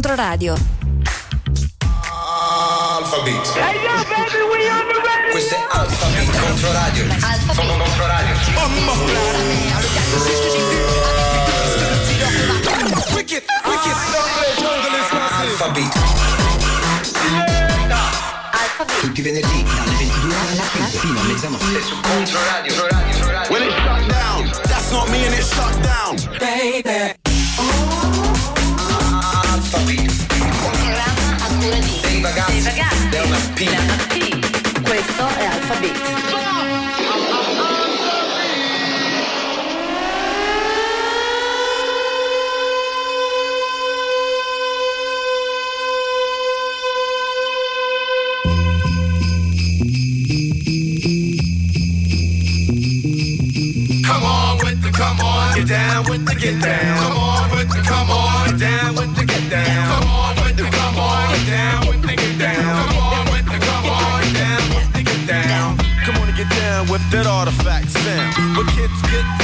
Controradio. Alphabet. Hey yo, baby, we on the radio. Questo è Alphabet Controradio. Alphabet Controradio. Wicked, wicked, Alphabet. Tutti i venerdì dalle 22 alla fino a mezzanotte su Controradio. Controradio. When it shut down, that's not me and it shut down. Baby. Di Dei ragazzi. Dei ragazzi. Della P. Della P. Questo è Alphabet. Come on come on, get down with the get down. That artifact sound. Where kids get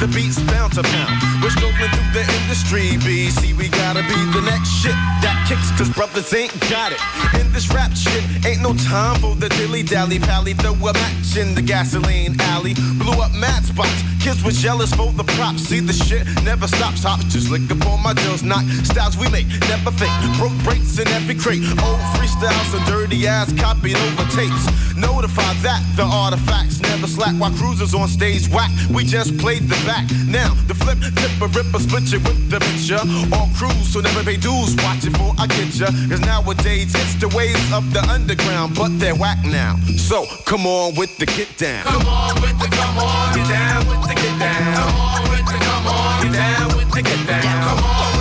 the beats bound to pound. We're strolling through the industry, BC. We gotta be the next shit that kicks, cause brothers ain't got it. In this rap shit, ain't no time for the dilly dally pally. Throw a match in the gasoline alley. Blew up mad spots. Kids was jealous for the props. See the shit never stops. Hops just lick up on my deals. Knock styles we make, never fake. Broke breaks in every crate. Old freestyles and dirty ass copied over tapes. Notify that the artifacts never slack while cruisers on stage whack. We just played the back. Now the flip, a ripper, split you with the picture. All crews, so never pay dues. Watch it for I get ya. Cause nowadays it's the ways of the underground, but they're whack now. So come on with the get down. Come on with the come on, get down with the get down. Come on with the come on, get down with the get down. Come on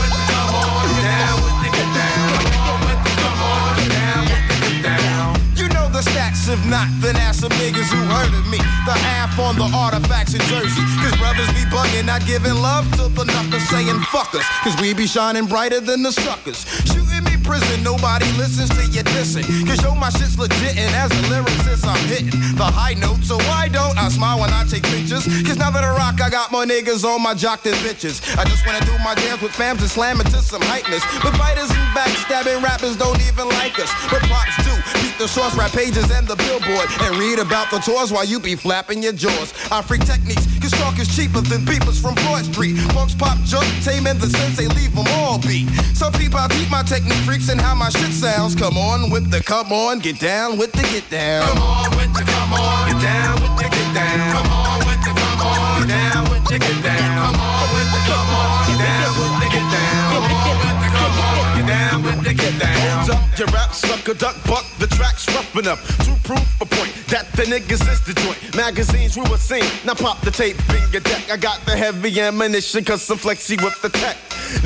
if not, then ask some niggas who heard of me. The half on the artifacts in Jersey. Cause brothers be bugging, not giving love to the knuckers, saying fuck us. Cause we be shining brighter than the suckers. Shooting me prison, nobody listens to your dissing. Cause yo, my shit's legit, and as a lyricist, I'm hitting the high note. So why don't I smile when I take pictures? Cause now that I rock, I got more niggas on my jock than bitches. I just wanna do my dance with fams and slam it to some hypeness. But fighters and backstabbing rappers don't even like us. But props do. Beat the source rap pages and the billboard. And read about the tours while you be flapping your jaws. Our freak techniques, cause talk is cheaper than beepers from Broad Street. Punks pop junk, tame and the sensei leave them all beat. Some people deep my technique freaks and how my shit sounds. Come on with the come on, get down with the get down. Come on with the come on, get down with the get down. Come on with the come on, get down with the get down. Come on with the come on, get down with the get down. Come on with the come on, get down with the get down. Your rap sucker, duck buck, the track's rough enough to prove a point that the niggas is the joint. Magazines we were seen, now pop the tape in your deck. I got the heavy ammunition, cause I'm flexy with the tech.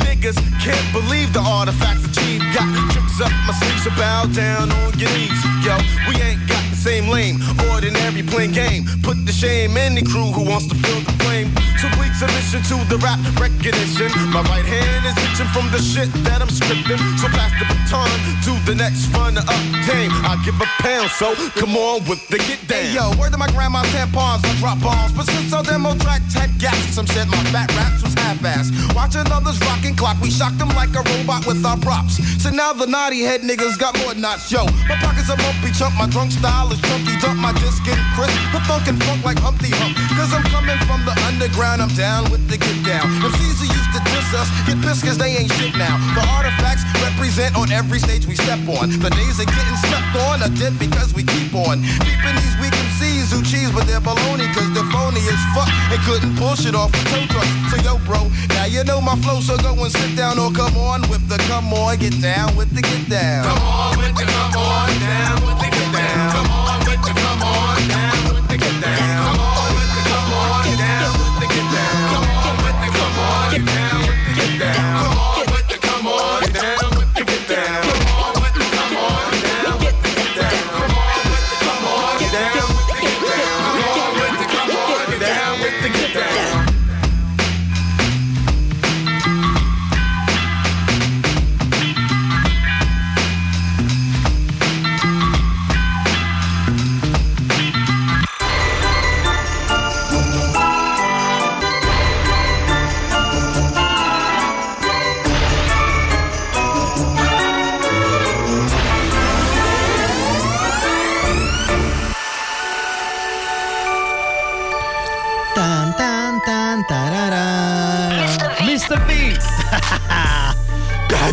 Niggas can't believe the artifacts achieved. Got up my sleeves, so bow down on your knees. Yo, we ain't got the same lame, ordinary plain game. Put the shame in the crew who wants to feel the flame. So please submission to the rap recognition. My right hand is itching from the shit that I'm scripting. So pass the baton to the next fun to obtain. I give a pound, so come on with the get down. Hey yo, word to my grandma's tampons, I drop bombs. But since all demo track had gaps, some said my fat raps was half-assed. Watching others rocking clock, we shocked them like a robot with our props. So now the naughty head niggas got more knots, yo. My pockets are lumpy, chump, my drunk style is chunky, dump my disc and crisp. The funk and funk like Humpty Hump. Cause I'm coming from the underground, I'm down with the get down. MCs who used to diss us, get pissed cause they ain't shit now. The artifacts represent on every stage we step on. The days of getting stepped on are dead because we keep on. Keeping these weak MCs who cheese with their baloney cause they're phony as fuck and couldn't pull shit off with tow trucks. So yo bro, now you know my flow, so go and sit down or come on with the come on, get down with the down. Come on with come on, down.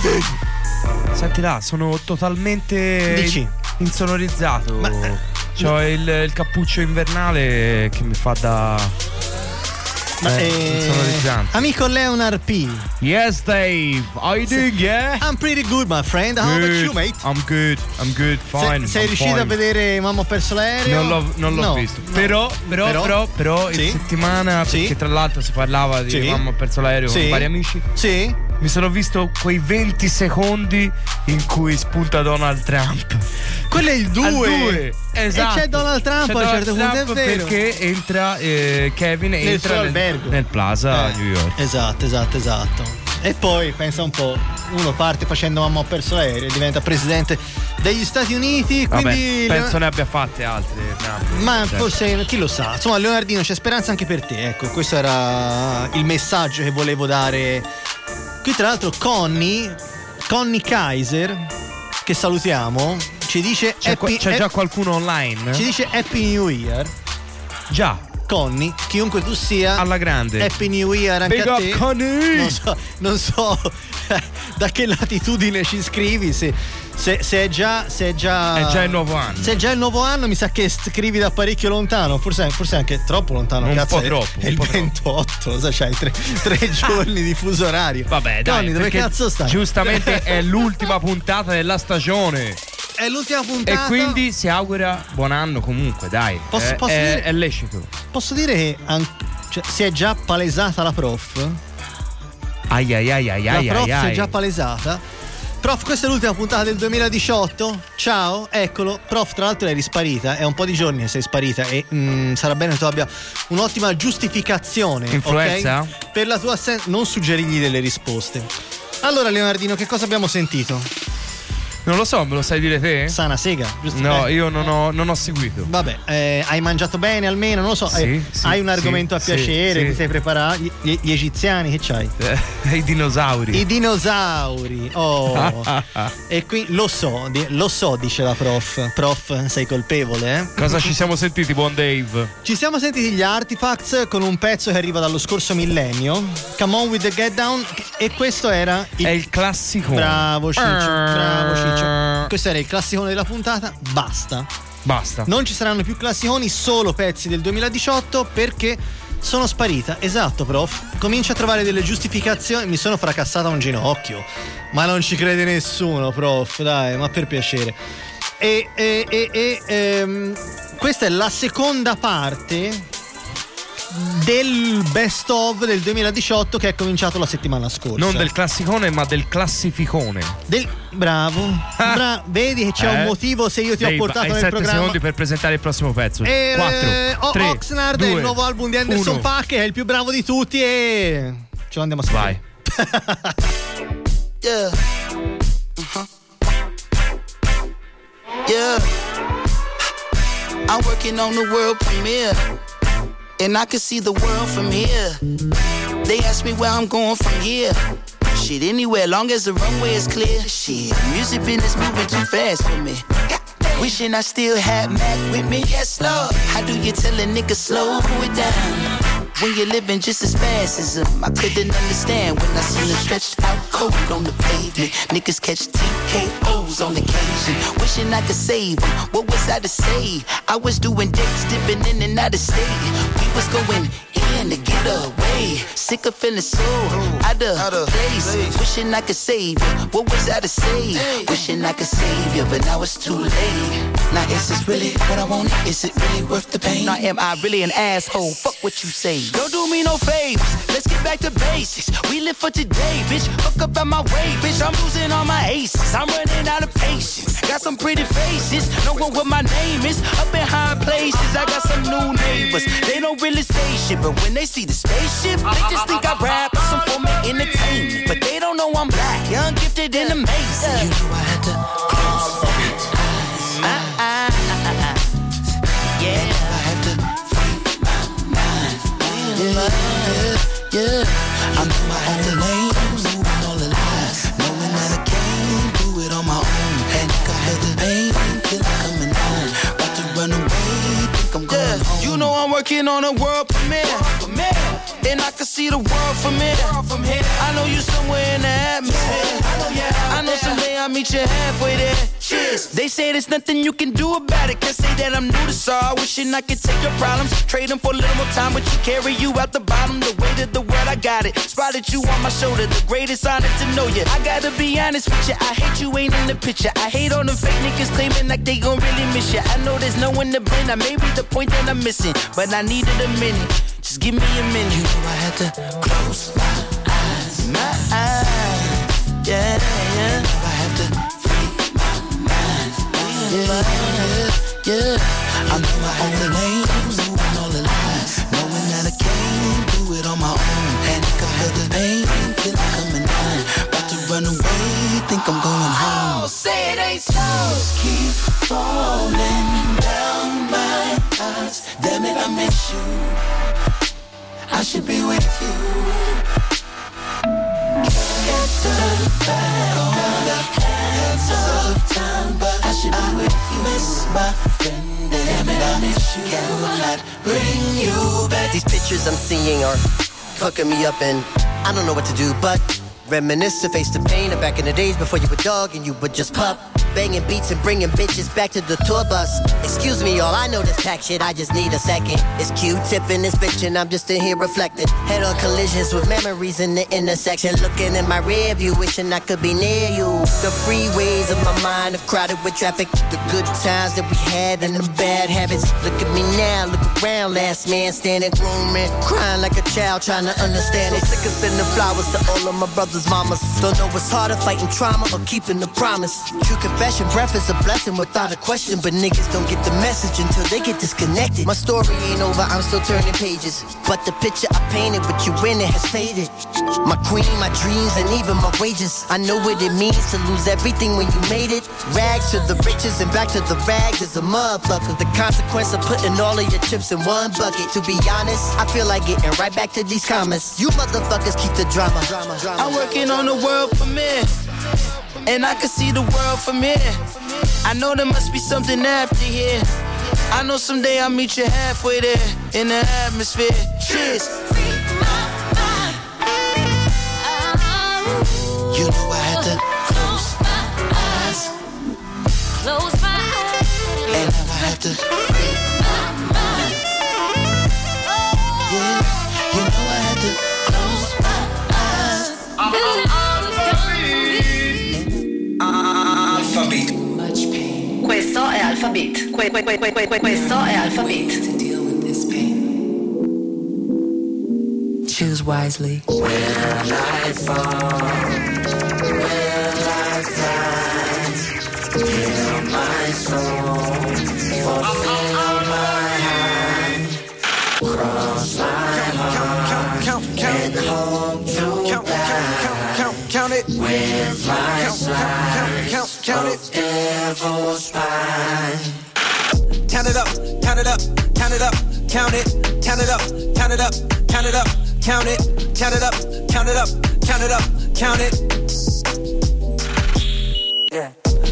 Senti là, sono totalmente Dici? insonorizzato. Ma- eh, C'ho il, il cappuccio invernale che mi fa da. Ma, eh, eh, insonorizzante. amico Leonard P. Yes, Dave. How you doing, yeah? I'm pretty good, my friend. How about you, mate? I'm good. I'm good. Fine. Se- sei I'm riuscito fine. a vedere Mamma ho perso l'aereo? Non l'ho, non l'ho No, visto. no. Però, però, però, però, Sì? in settimana, Sì? perché tra l'altro si parlava di Sì? mamma ho perso l'aereo Sì? con vari amici. Sì? Mi sono visto quei 20 secondi in cui spunta Donald Trump. Quello è il Al 2. due, Esatto. E c'è Donald Trump C'è a un certo punto, è Trump vero. Perché entra eh, Kevin Nel entra suo nel, albergo. nel Plaza Eh, New York. Esatto, esatto, esatto. E poi pensa un po', uno parte facendo mamma ho perso l'aereo e diventa presidente degli Stati Uniti, quindi Vabbè, penso ne abbia fatte altre. Trump. Ma Cioè, forse chi lo sa. Insomma, Leonardino, c'è speranza anche per te. Ecco, questo era il messaggio che volevo dare. Qui, tra l'altro, Connie, Connie Kaiser, che salutiamo, ci dice C'è, Happy- c'è già qualcuno online? ci dice Happy New Year. Già, Connie, chiunque tu sia. alla grande. Happy New Year anche Big a te. Connie! Non so, non so da che latitudine ci scrivi, se, se- se è già. Se è già. È già il nuovo anno. Se è già il nuovo anno, mi sa che scrivi da parecchio lontano, forse, forse anche troppo lontano. Un cazzo, po' è- troppo, È il po' troppo. 28, cosa c'hai? Tre, tre giorni di fuso orario. Vabbè, dai. Connie, dove cazzo stai? Giustamente è l'ultima puntata della stagione. È l'ultima E puntata. quindi si augura buon anno comunque, dai. Posso- è, posso è- dire- è lecito. Posso dire che an- cioè, si è già palesata la prof? Ai ai ai ai La ai prof ai si è ai. già palesata. Prof, questa è l'ultima puntata del 2018. Ciao, eccolo. Prof, tra l'altro eri sparita. È un po' di giorni che sei sparita e mm, sarà bene che tu abbia un'ottima giustificazione. Influenza? Per la tua assenza. Non suggerigli delle risposte. Allora, Leonardino, che cosa abbiamo sentito? Non lo so, me lo sai dire te? Sana sega, giusto? No, Eh, io non ho, non ho seguito. Vabbè, eh, hai mangiato bene almeno? Non lo so. Sì, eh, sì, hai un argomento sì, a piacere? Ti sei preparato? Gli, gli- egiziani, che c'hai? Eh, I dinosauri. I dinosauri. Oh. e qui lo so, lo so, dice la prof. Prof, sei colpevole, eh? Cosa ci siamo sentiti, buon Dave? Ci siamo sentiti gli Artifacts con un pezzo che arriva dallo scorso millennio. Come on with the get down. E questo era il. È il classico. Bravo Ciccio, bravo Ciccio. Eh. Questo era il classicone della puntata. Basta. Basta. Non ci saranno più classiconi, solo pezzi del 2018 perché sono sparita. Esatto, prof. Comincia a trovare delle giustificazioni. Mi sono fracassata un ginocchio. Ma non ci crede nessuno, prof. Dai, ma per piacere. E, e- e- e, ehm, questa è la seconda parte del best of del 2018 che è cominciato la settimana scorsa. Non del classicone, ma del classificone. Del- bravo. Bra- vedi che c'è Eh? un motivo se io ti Dave, ho portato hai nel 7 programma. secondi per presentare il prossimo pezzo. E 4, eh, O- 3, Oxnard è il nuovo album di Anderson Paak, che è il più bravo di tutti e ce lo andiamo a Vai. sentire. Yeah. Uh-huh. Yeah. I'm working on the world premiere. And I can see the world from here. They ask me where I'm going from here. Shit, anywhere, long as the runway is clear. Shit, music business moving too fast for me. Wishing I still had Mac with me. Yes, Lord. How do you tell a nigga slow it down? When you're living just as fast as them. I couldn't understand when I seen them stretched out cold on the pavement. Niggas catch TKOs on occasion. Wishing I could save. What was I to say? I was doing dates, dipping in and out of state. We was going to get away. Sick of feeling so out of place. Wishing I could save you. What was I to say? Wishing I could save you, but now it's too late. Now is this really what I want? Is it really worth the pain? Now am I really an asshole? Fuck what you say. Don't do me no favors. Let's get back to basics. We live for today, bitch. Fuck up out my way, bitch. I'm losing all my aces. I'm running out of patience. Got some pretty faces. No one what my name is. Up in high places. I got some new neighbors. They don't really say shit, but when they see the spaceship, they just think I rap or some form of entertainment. But they don't know I'm black, young, gifted, and amazing. You know I had to close my eyes. Ah, ah, ah, ah, ah. Yeah, I have to free my mind. Yeah, yeah, yeah. I know my own name, knowing working on a world premiere. And I can see the world from here. I know you somewhere in the atmosphere. I know someday I'll meet you halfway there. Cheers. They say there's nothing you can do about it. Can't say that I'm new to sorrow. Wishing I could take your problems, trade them for a little more time, but you carry you out the bottom. The weight of the world, I got it. Spotted you on my shoulder, the greatest honor to know you. I gotta be honest with you, I hate you ain't in the picture. I hate on the fake niggas claiming like they gon' really miss you. I know there's no one to blame. I may be the point that I'm missing, but I needed a minute. Just give me a minute. You know I had to close my eyes, my eyes. Yeah, yeah. I have to free my mind. Yeah, yeah, yeah. I all the lies, knowing that I can't do it on my own. And the pain, to run away, think I'm going home. say it ain't so. Keep falling down my eyes. Damn it, I miss you. I should be with you. Back my I. Cannot bring you back. These pictures I'm seeing are fucking me up, and I don't know what to do but reminisce to face the pain of back in the days before you were dog and you would just pup. Banging beats and bringing bitches back to the tour bus. Excuse me, all I know this pack shit, I just need a second. It's Q-tip in this bitch and I'm just in here reflecting. Head on collisions with memories in the intersection. Looking in my rear view, wishing I could be near you. The freeways of my mind are crowded with traffic. The good times that we had and the bad habits. Look at me now, look around, last man standing grooming. Crying like a child trying to understand it. Sick of sending flowers to all of my brothers' mamas. Don't know what's harder, fighting trauma or keeping the promise. True confession, breath is a blessing without a question. But niggas don't get the message until they get disconnected. My story ain't over, I'm still turning pages. But the picture I painted with you in it has faded. My queen, my dreams, and even my wages. I know what it means to lose everything when you made it. Rags to the riches and back to the rags is a motherfucker. The consequence of putting all of your chips in one bucket. To be honest, I feel like getting right back to these comments. You motherfuckers keep the drama. I'm working on the world premiere, and I can see the world from here. I know there must be something after here. I know someday I'll meet you halfway there in the atmosphere. Cheers. You know I had to close my eyes, Close my eyes. and now I have to Alphabet. Que- que- que- que- que- que- questo è Alphabet. Choose wisely. Count, count, count, count it. Count it up, count it up, count it up, count it, count it up, count it up, count it up, count it, count it up, count it up, count it up, count it. Yeah.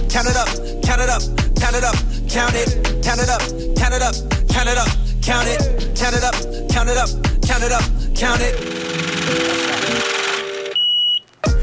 Count it up, count it up, count it up, count it, count it up, count it up, count it up, count it, count it up, count it up, count it up, count it.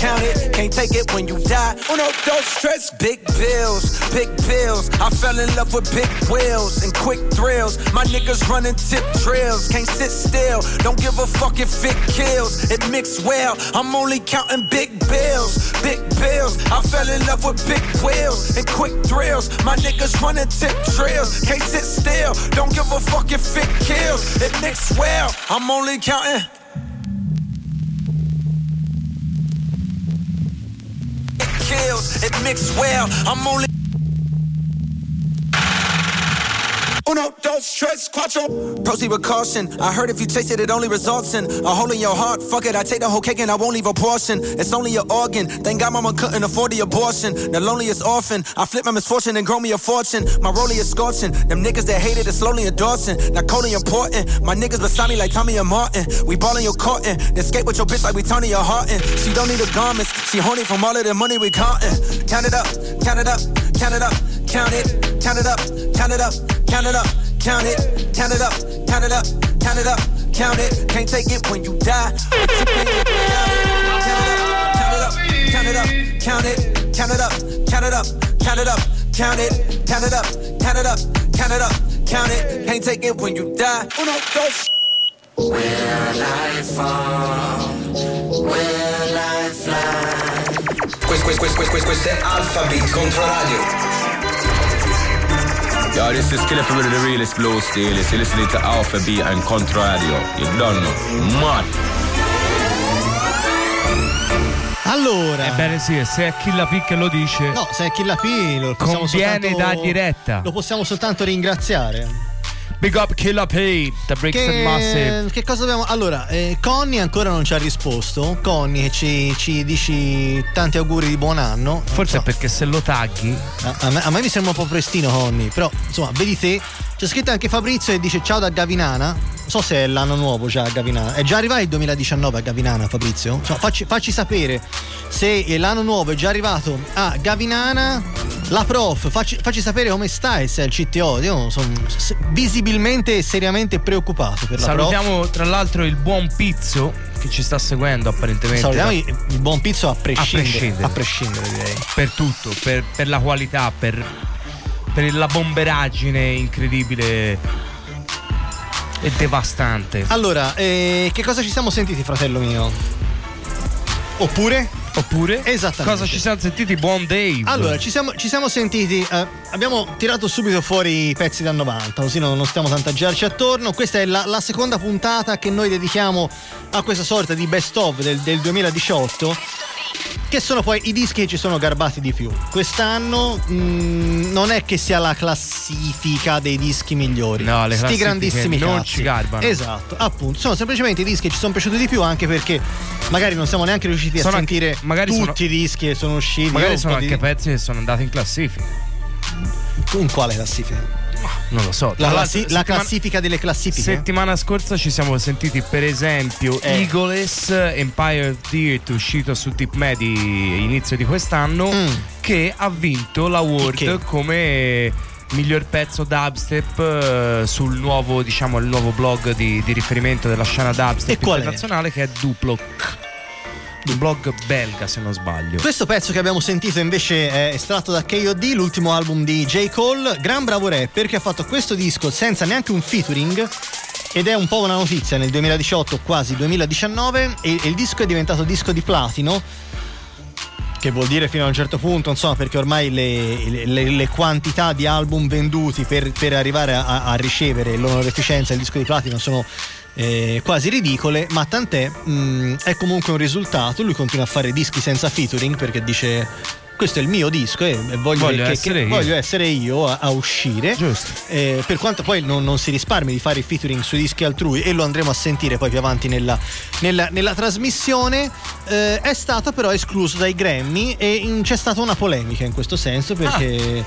Can't take it when you die. Oh, Uno, dos, stress, big bills, big bills. I fell in love with big wheels and quick thrills. My niggas running tip drills, can't sit still. Don't give a fuck if it kills. It mix well. I'm only counting big bills, big bills. I fell in love with big wheels and quick thrills. My niggas running tip drills, can't sit still. Don't give a fuck if it kills. It mix well. I'm only counting. Kills, it mix well. I'm only Uno, dos, tres, cuatro. Proceed with caution. I heard if you taste it, it only results in a hole in your heart. Fuck it, I take the whole cake and I won't leave a portion. It's only an organ. Thank God mama couldn't afford the abortion. The loneliest orphan. I flip my misfortune and grow me a fortune. My rollie is scorching. Them niggas that hated it slowly endorsing. Not coldly important. My niggas beside me like Tommy and Martin. We ballin' your cotton. Then skate with your bitch like we Tony your Harton. She don't need the garments. She horny from all of the money we countin'. Count it up, count it up, count it up, count it, count it up, count it up, count it up, count it, count it up, count it up, count it up, count it. Can't take it when you die. Count it up, count it up, count it up, count it, count it up, count it up, count it up, count it, count it up, count it up, count it up, count it. Can't take it when you die. Uno, dos. Will I fall? Will I fly? Questo, questo, questo, questo, questo è Alphabet Controradio. Yo, this is Killer from the realest blow steel. You're listening to Alpha B and Contra Radio. You don't know. Mad. Allora. Ebbene sì, e se è Killa P che lo dice. No, se è Killa P lo possiamo Conviene soltanto, dargli retta. Lo possiamo soltanto ringraziare. Big up Killa P, The Bricks and Massive. Che, che cosa dobbiamo. Allora, eh, Connie ancora non ci ha risposto. Connie, ci, ci dici tanti auguri di buon anno. Forse è perché se lo tagli. A, a me, a me mi sembra un po' prestino, Connie. Però, insomma, vedi te. C'è scritto anche Fabrizio e dice ciao da Gavinana. Non so se è l'anno nuovo già a Gavinana. È già arrivato il 2019 a Gavinana, Fabrizio? Insomma, facci, facci sapere se l'anno nuovo è già arrivato a Gavinana. La prof, facci, facci sapere come sta e se è il CTO. Io sono visibilmente e seriamente preoccupato per la Salutiamo tra l'altro il buon Pizzo che ci sta seguendo prof. apparentemente. Salutiamo il, il buon pizzo a prescindere. A prescindere. A prescindere, direi. per tutto, per, per la qualità, per, per la bomberaggine incredibile e devastante. Allora, eh, che cosa ci siamo sentiti, fratello mio? Oppure? Oppure? Esattamente. Cosa ci siamo sentiti? Buon Dave. Allora, ci siamo, ci siamo sentiti, eh, abbiamo tirato subito fuori i pezzi da 90, così non, non stiamo tanto a girarci attorno. Questa è la, la seconda puntata che noi dedichiamo a questa sorta di best of del, del 2018. Che sono poi i dischi che ci sono garbati di più. Quest'anno mh, non è che sia la classifica dei dischi migliori. No, le Sti classifiche grandissimi non cazzi. ci garbano. Esatto, appunto. Sono semplicemente i dischi che ci sono piaciuti di più anche perché magari non siamo neanche riusciti Sono a anche- sentire magari tutti sono- i dischi che sono usciti. Magari sono po' di- anche pezzi che sono andati in classifica. In quale classifica? Non lo so. La, l'altro, classi- la classifica delle classifiche? Settimana scorsa ci siamo sentiti per esempio Eh. Eagles Empire of Dirt uscito su Tip Me di inizio di quest'anno Mm. che ha vinto l'award Che? come miglior pezzo dubstep eh, sul nuovo diciamo il nuovo blog di, di riferimento della scena dubstep E qual è? internazionale che è Duploc un blog belga se non sbaglio Questo pezzo che abbiamo sentito invece è estratto da KOD, l'ultimo album di J. Cole, gran bravo rapper che ha fatto questo disco senza neanche un featuring ed è un po' una notizia nel 2018, quasi 2019 e e il disco è diventato disco di platino che vuol dire fino a un certo punto, insomma, perché ormai le, le- le quantità di album venduti per, per arrivare a, a ricevere l'onorificenza del disco di platino sono eh, quasi ridicole, ma tant'è, mh, è comunque un risultato. Lui continua a fare dischi senza featuring perché dice. Questo è il mio disco e e voglio, Voglio che- essere che- io." voglio essere io a, a uscire. Giusto. Eh, per quanto poi non, non si risparmi di fare i featuring sui dischi altrui e lo andremo a sentire poi più avanti nella, nella- nella trasmissione, eh, è stato però escluso dai Grammy e in- c'è stata una polemica in questo senso perché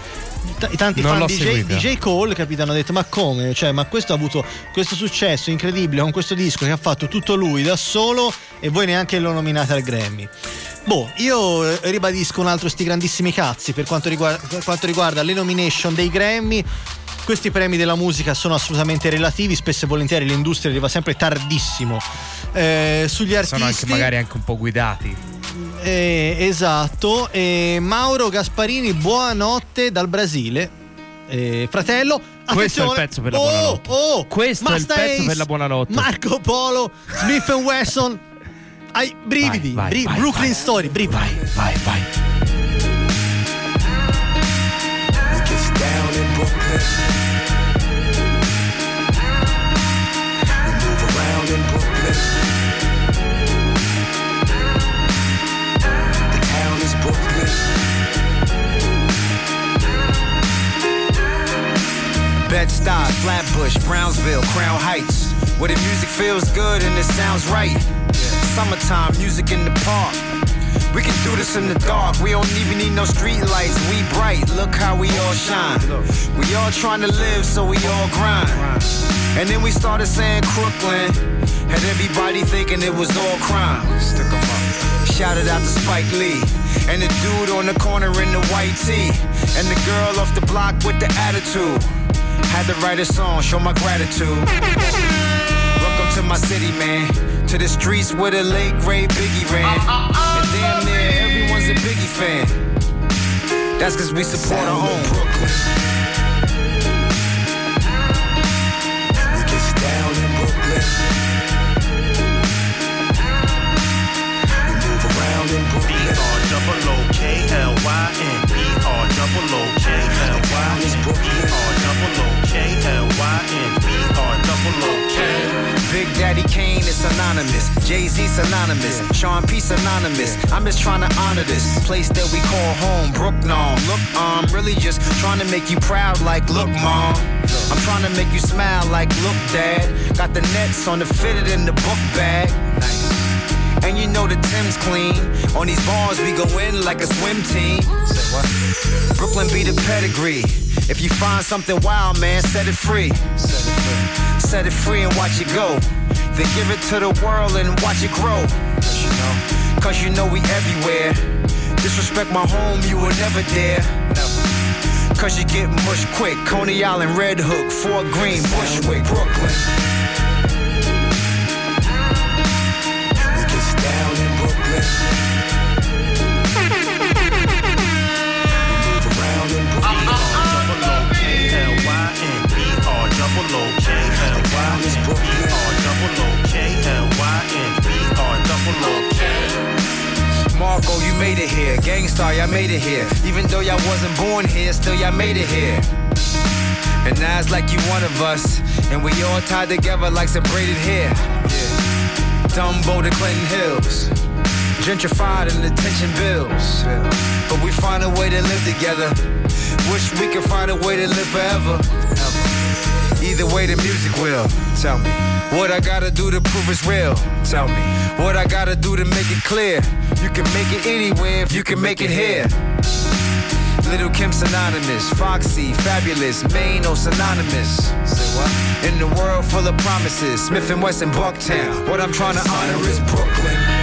t- tanti Non fan J, di J. Cole capito, hanno detto ma come? Cioè, ma questo ha avuto questo successo incredibile con questo disco che ha fatto tutto lui da solo e voi neanche lo nominate al Grammy. Boh, io eh, ribadisco un altro sti grandissimi cazzi per quanto riguarda, per quanto riguarda le nomination dei Grammy. Questi premi della musica sono assolutamente relativi, spesso e volentieri l'industria arriva sempre tardissimo. Eh, sugli artisti. sono anche magari anche un po' guidati Eh, esatto. E Mauro Gasparini, buonanotte dal Brasile. Eh, fratello, Questo è il pezzo per la Oh, buonanotte. Oh, Questo è il Masta pezzo Ace, per la buonanotte. Marco Polo, Smith Wesson. Ai brividi, Vai, vai, bri- vai, Brooklyn vai. Story, brividi. vai vai It Flatbush, Brownsville, Crown Heights. Where the music feels good and it sounds right. Summertime, music in the park. We can do this in the dark. We don't even need no street lights. We bright. Look how we all shine. We all trying to live, so we all grind. And then we started saying Crooklyn. Had everybody thinking it was all crime. Shouted out to Spike Lee. And the dude on the corner in the white tee. And the girl off the block with the attitude. Had to write a song, show my gratitude. Welcome to my city, man. To the streets where the late great Biggie ran. And damn near everyone's a Biggie fan. That's cause we support our home. Brooklyn. We get down in Brooklyn. We move around in Brooklyn. B-R double O K L Y N. B-R double O K L Y N. B-R double O K L Y N. B-R double O K. Big Daddy Kane is synonymous. Jay Z synonymous. Sean P synonymous. I'm just trying to honor this place that we call home, Brooklyn. Look, I'm really just trying to make you proud, like, look, mom. I'm trying to make you smile, like, look, dad. Got the nets on the fitted in the book bag. Nice. And you know the Tim's clean. On these bars, we go in like a swim team. Say what? Brooklyn be the pedigree. If you find something wild, man, set it free. Set it free. Set it free and watch it go. Then give it to the world and watch it grow. Cause you know, you know we everywhere. Disrespect my home, you will never dare. Cause you get mush quick. Coney Island, Red Hook, Fort Greene, Bushwick, Brooklyn. Marco, you made it here. Gang Starr, y'all made it here. Even though y'all wasn't born here, still y'all made it here. And now it's like you one of us. And we all tied together like some braided hair. Yeah. Dumbo to Clinton Hills. Gentrified and attention bills. But we find a way to live together. Wish we could find a way to live forever. Either way, the music will. Tell me. What I gotta do to prove it's real. Tell me. What I gotta do to make it clear. You can make it anywhere if you can make it here. Lil Kim synonymous, Foxy, Fabolous, Maine or synonymous. In the world full of promises, Smith and Wesson, Bucktown. What I'm trying to honor is Brooklyn.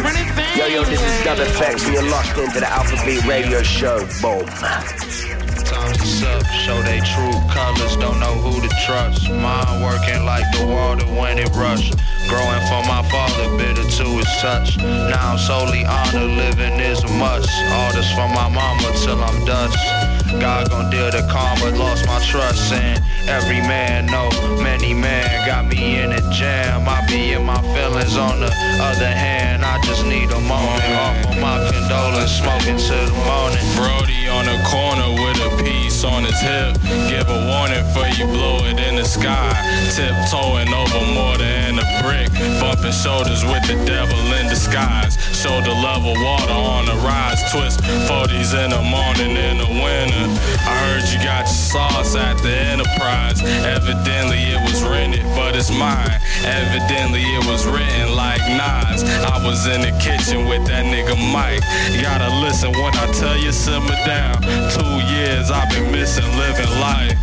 Yo, yo, this is Dub FX. You're locked into the Alpha Alphabet Radio Show. Boom. Is up, show they true colors, don't know who to trust. Mind working like the water when it rush. Growing from my father, bitter to his touch. Now I'm solely honored, living is a must. All this from my mama till I'm dust. God gon' deal the karma, lost my trust in every man. No, many man got me in a jam. I be in my feelings on the other hand. I just need a moment off of my condolence, smoking till the morning. Brody on the corner with a on his hip. Give a warning for you blow it in the sky. Tiptoeing over mortar and a brick. Bumping shoulders with the devil in disguise. Shoulder level water on the rise. Twist 40s in the morning in the winter. I heard you got your sauce at the enterprise. Evidently it was rented, but it's mine. Evidently it was written like Nas. I was in the kitchen with that nigga Mike. You gotta listen when I tell you simmer down. Two years I've been missing living life.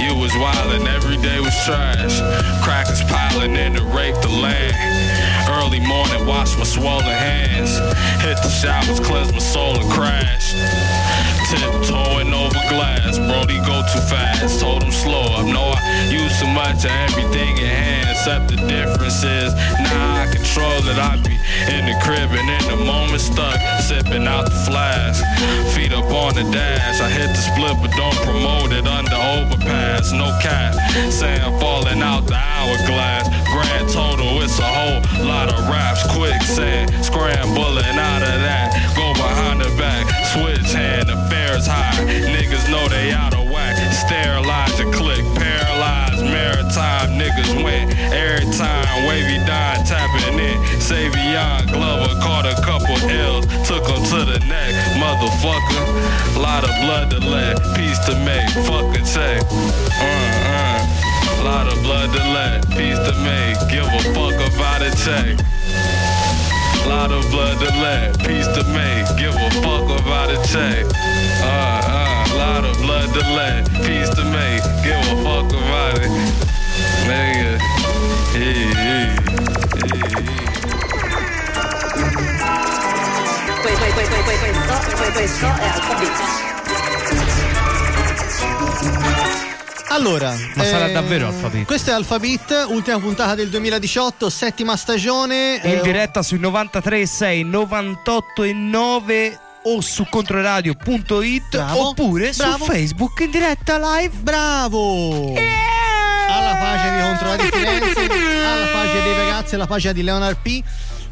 You was wildin', every day was trash. Crackers piling in to rape the land. Early morning, wash my swollen hands. Hit the showers, cleanse my soul and crash. Tiptoeing over glass, Brody go too fast. Told him slow up. No, I use too much of everything in hand. Except the difference is now I control it. I be in the crib and in the moment stuck, sipping out the flask. Feet up on the dash, I hit the split but don't promote it under overpass. No cap, sand falling out the hourglass. Grand total, it's a whole lot of raps. Quick, Quicksand, scrambling out of that. Go behind the back, switch hand, affairs high. Niggas know they out of whack. Sterilize your click, paralyzed maritime. Niggas win every time. Wavy dime tapping in. Savion Glover caught a couple L's, took him to the neck. Motherfucker, lot of blood to let, peace to make. Fuck a check. Uh, uh. Lot of blood to let, peace to make. Give a fuck about a check. Lot of blood to let, peace to make. Give a fuck about a check. Uh, uh, lot of blood to let, peace to make. Give a fuck about it. Nigga. Que- que- que- que- Questo, que- questo è Alphabet. Allora, Ma sarà eh, davvero Alphabet? Questo è Alphabet, ultima puntata del 2018, settima stagione. in eh, diretta sui 93.6, 98.9 o su controradio.it Bravo, oppure bravo. su Facebook in diretta live. Bravo! Alla pagina di Controllati Firenze, alla pagina dei ragazzi, alla pagina di Leonard P.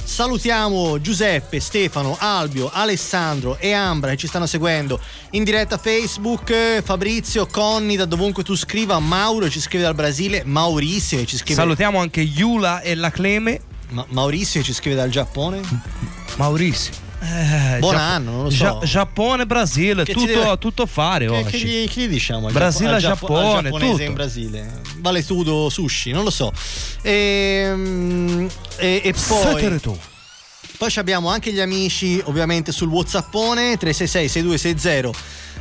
Salutiamo Giuseppe, Stefano, Albio, Alessandro e Ambra che ci stanno seguendo in diretta Facebook, Fabrizio, Conny, da dovunque tu scriva, Mauro ci scrive dal Brasile, Maurizio ci scrive Salutiamo anche Yula e la Cleme. Ma- Maurizio ci scrive dal Giappone. Maurizio. Eh, Buon Gia- anno, non lo so. Gia- Giappone, Brasile, Che tutto, deve- tutto fare Che, oggi. che gli, che gli diciamo? Brasile, Giappo- al Giappo- al Giappone, giapponese tutto. in Brasile. Vale tutto sushi, non lo so. Ehm, E, e poi. Poi abbiamo anche gli amici, ovviamente, sul Whatsappone 366 6260.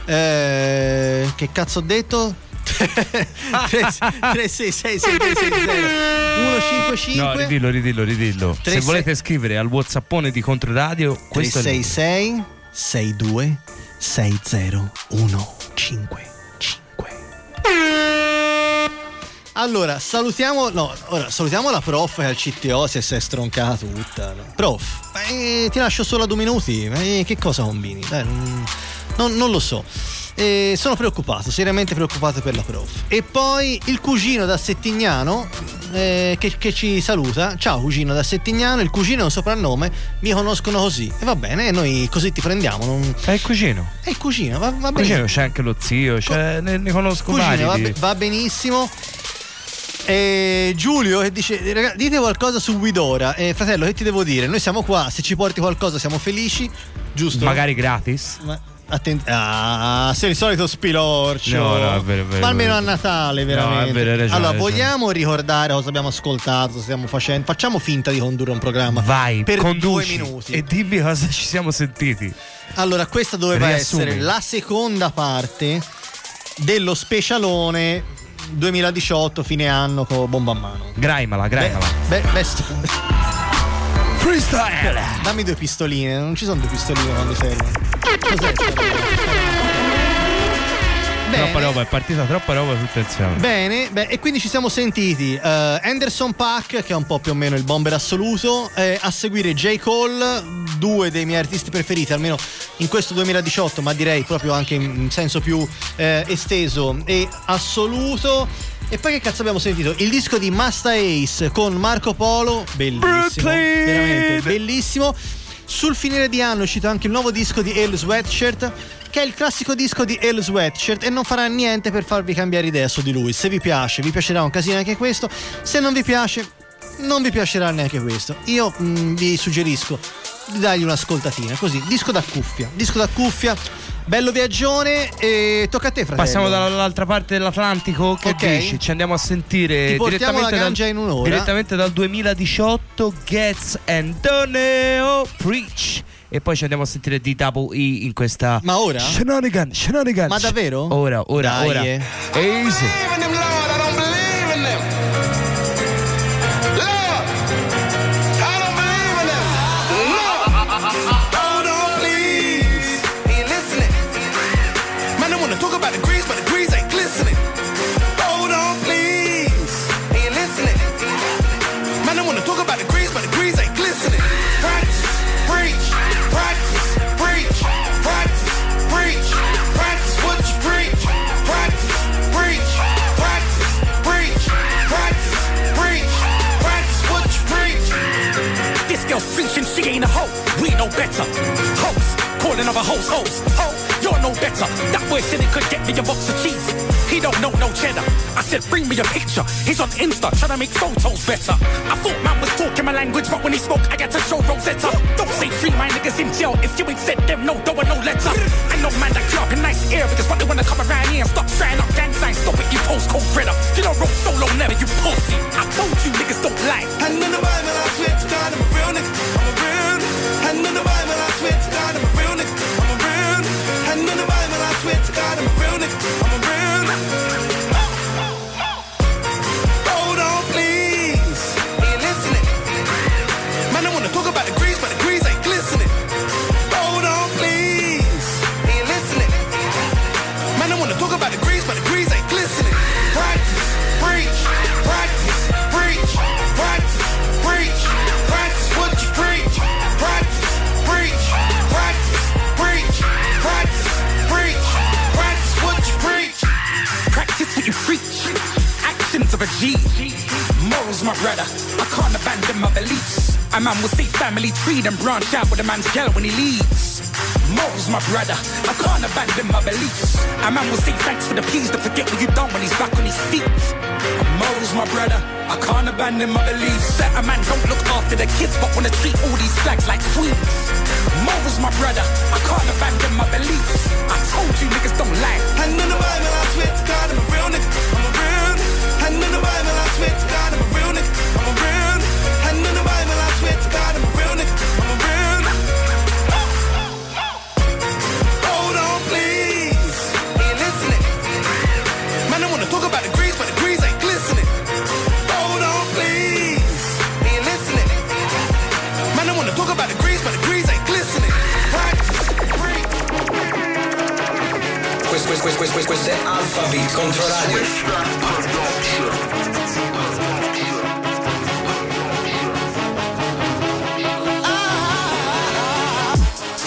Eh, che cazzo ho detto? 366 6260 155 No, ridillo, ridillo, ridillo. Tre, Se sei- volete scrivere al Whatsappone di Controradio, questo è il 366 62 60 Allora, salutiamo. No, ora salutiamo la prof che al CTO si è stroncata tutta. no. Prof, eh, ti lascio solo a due minuti. Eh, che cosa combini? Dai, non, non- non lo so. Eh, sono preoccupato, seriamente preoccupato per la prof. E poi il cugino da Settignano eh, che, che ci saluta. Ciao cugino da Settignano, il cugino è un soprannome, mi conoscono così. E va bene, noi così ti prendiamo. Non... È il cugino. È il cugino, va, va Cugino bene. c'è anche lo zio, c'è- ne, ne conosco vari. Cugino, va, di- be- va benissimo. E Giulio che dice: "Raga, dite qualcosa su Guidora. Eh, fratello, che ti devo dire? Noi siamo qua, se ci porti qualcosa siamo felici, giusto? Magari gratis. Ma, atten- ah, sei il solito spilorcio. No, no, è vero, è vero, Ma almeno a Natale, No, veramente. è vero, ragione, allora, vogliamo ricordare cosa abbiamo ascoltato, stiamo facendo? Facciamo finta di condurre un programma. Vai, per due minuti. E dimmi cosa ci siamo sentiti. Allora, questa doveva Riassumi. essere la seconda parte dello specialone 2018 fine anno con bomba a mano. Graimala, graimala. Beh, best. Freestyle! Dammi due pistoline, non ci sono due pistoline quando servono. Troppa roba, è partita troppa roba tutta insieme. Bene, beh, e quindi ci siamo sentiti eh, Anderson Pack, che è un po' più o meno il bomber assoluto, eh, a seguire J. Cole, due dei miei artisti preferiti, almeno in questo 2018, ma direi proprio anche in senso più eh, esteso e assoluto. E poi che cazzo abbiamo sentito? Il disco di Masta Ace con Marco Polo, bellissimo, Brooklyn! veramente bellissimo. Sul finire di anno è uscito anche il nuovo disco di Ale Sweatshirt, che è il classico disco di Ale Sweatshirt e non farà niente per farvi cambiare idea su di lui. Se vi piace, vi piacerà un casino anche questo. Se non vi piace, non vi piacerà neanche questo. Io mm, vi suggerisco di dargli un'ascoltatina, così, disco da cuffia, disco da cuffia, bello viaggione e tocca a te, fratello. Passiamo dall'altra parte dell'Atlantico. Che Ok. dici? Ci andiamo a sentire Ti portiamo la dal, in un'ora. direttamente dal 2018 Gets and Doneo Preach. E poi ci andiamo a sentire di Double E in questa. Ma ora? Shenanigan, Shenanigan. Ma davvero? Ora, ora, Dai, ora. eh. Easy. Better. Hoes, calling other hoes hoes. Ho, you're no better. That boy said it could get me a box of cheese. He don't know no cheddar. I said, bring me a picture. He's on Insta, trying to make photos better. I thought man was talking my language, but when he spoke, I got to show Rosetta. Don't say free my niggas in jail if you ain't said them no door or no letter. I know man that grew up in nice because what they wanna come around here and stop trying up gang signs. Stop it, you postcode brother. You don't roll solo never, you pussy. I told you niggas don't lie. And in the Bible, I swear to God, I'm a real nigga. Swear to God, I'm a real nigga. I'm a real nigga. And in the Bible, I swear to God, I'm a real nigga. I'm a real brother. I can't abandon my beliefs. A man will say family tree, then branch out with a man's girl when he leaves. Morals, my brother. I can't abandon my beliefs. A man will say thanks for the please, to forget what you done when he's back on his feet. Morals, my brother. I can't abandon my beliefs. That a man don't look after the kids, but wanna treat all these flags like queens. Morals, my brother. I can't abandon my beliefs. I told you niggas don't lie. And I swear to God, I'm a real nigga. I'm a real nigga. In the Bible, I swear to God, I'm a real nigga. I'm a real nigga. And in the Bible, I swear to God, I'm a real nigga. I'm a real nigga. Hold on, please. Are you listening? Man, I wanna talk about the grease, but the grease ain't glistening. Hold on, please. Are you listening? Man, I wanna talk about the grease, but the grease ain't glistening. Practice, preach. Questo, questo, questo, questo, questo è Alpha Beat Controradio.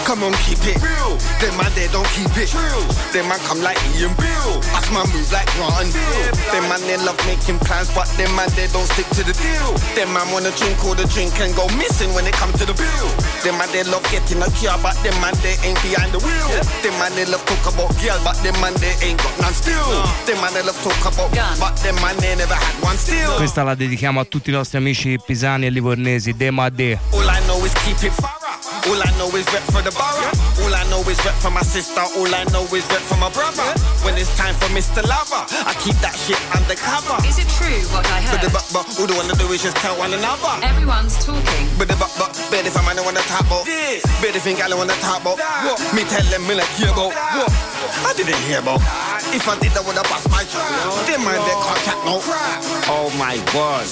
Come on, keep it real. Them man they don't keep it true. Them man come like Ian Beale. Ask my move like Grant and Them man they love making plans, but them man they don't stick to the deal. Them man wanna drink all the drink and go missing when it come to the bill. Them man they love getting a cure, but them man they ain't behind the wheel. Them man they love talk about girl, but them man they ain't got none still. Them man they love talk about, but them man they never had one still. Questa la dedichiamo a tutti i nostri amici pisani e livornesi, De Ma De. All I know is keep it thorough. All I know is rep for the borough. All I know is rep for my sister. All I know is rep for my brother. When it's time for Mr. Lover, I keep that shit undercover. Is it true what I heard? But the heard? but but all they wanna do is just tell one another. Everyone's talking. But the but but bet if a man wanna talk about this, bet if ain't gal wanna talk about what? Me tell them me like hear about what? I didn't hear about. If I did, I woulda bust my shot. Them man they can't chat no. Oh my word.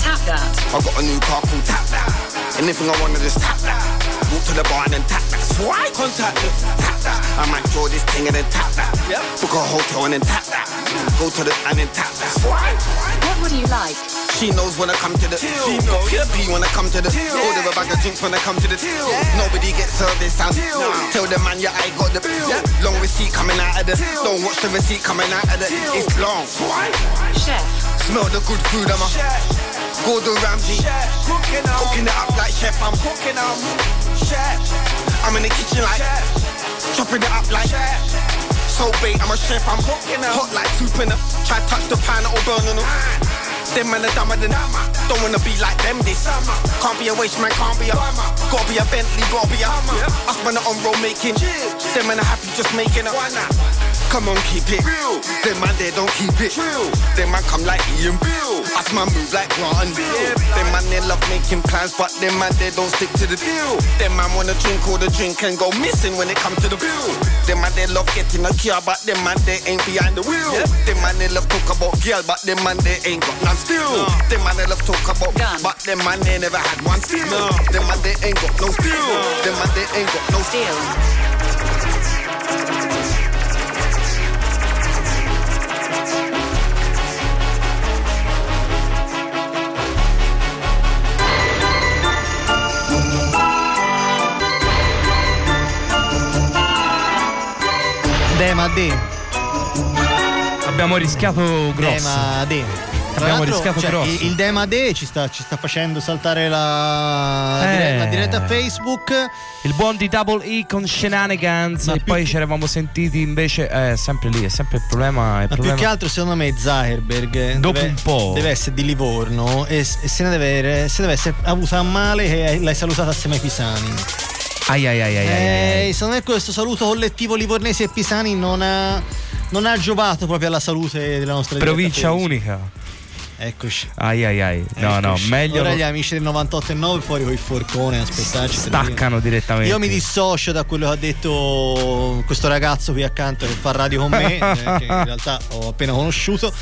Tap that. I got a new car called Tap That. Anything I wanna just tap that. Walk to the bar and then tap that. Swipe. Contact me. Tap that. I might draw this thing and then tap that. Yep. Book a hotel and then tap that. Go to the and then tap that. Swipe. What would you like? She knows when I come to the She knows Pure P when I come to the Order a bag of drinks when I come to the Nobody gets service sound Tell the man yeah I got the Long receipt coming out of the Don't watch the receipt coming out of the It's long Swipe. Chef. Smell the good food I'm a Gordon Ramsay. Cooking, cooking it up like chef I'm cooking up. Chef I'm in the kitchen like chef. Chopping it up like So bait I'm a chef I'm cooking up. Hot like soup in them Try touch the pan it'll burn on them them man are dumber than Don't wanna be like them this Can't be a waste man, can't be a Gotta be a Bentley, gotta be a Us man are on road making. Them man are happy just making a Come on, keep it real. Them man they don't keep it true. Them man come like Ian Beale. Us man move like Grant and Bill. Them man they love making plans, but them man they don't stick to the deal. Them man wanna drink all the drink and go missing when it come to the bill. Them man they love getting a cure, but them man they ain't behind the wheel. Them man they love talk about girl, but them man they ain't got none still. Them man they love talk about, gun, but them man they never had one still. Them man they ain't got no steel. Them man they ain't got no steel. Dema D. Abbiamo rischiato grosso. Dema D. Abbiamo rischiato cioè, grosso. il, Dema Day ci sta, ci sta facendo saltare la, la Eh. dire- la diretta Facebook. Il buon di Double E con Shenanigans. Ma e più poi ci eravamo sentiti invece. È sempre lì, è sempre il problema. Il Ma più problema. che altro, secondo me, Zuckerberg Dopo deve, un po'. deve essere di Livorno e, e se ne deve, se deve essere avuta a male che l'hai salutata assieme ai Pisani. Ai ai ai ai, ai, ai. Eh, secondo me questo saluto collettivo livornesi e pisani non ha, non ha giovato proprio alla salute della nostra Provincia unica. Eccoci. Ai ai ai. No, no, Eccoci. meglio. Ora gli amici del 98 e 9 fuori con il forcone aspettarci. Staccano dire. direttamente. Io mi dissocio da quello che ha detto questo ragazzo qui accanto che fa radio con me, eh, che in realtà ho appena conosciuto.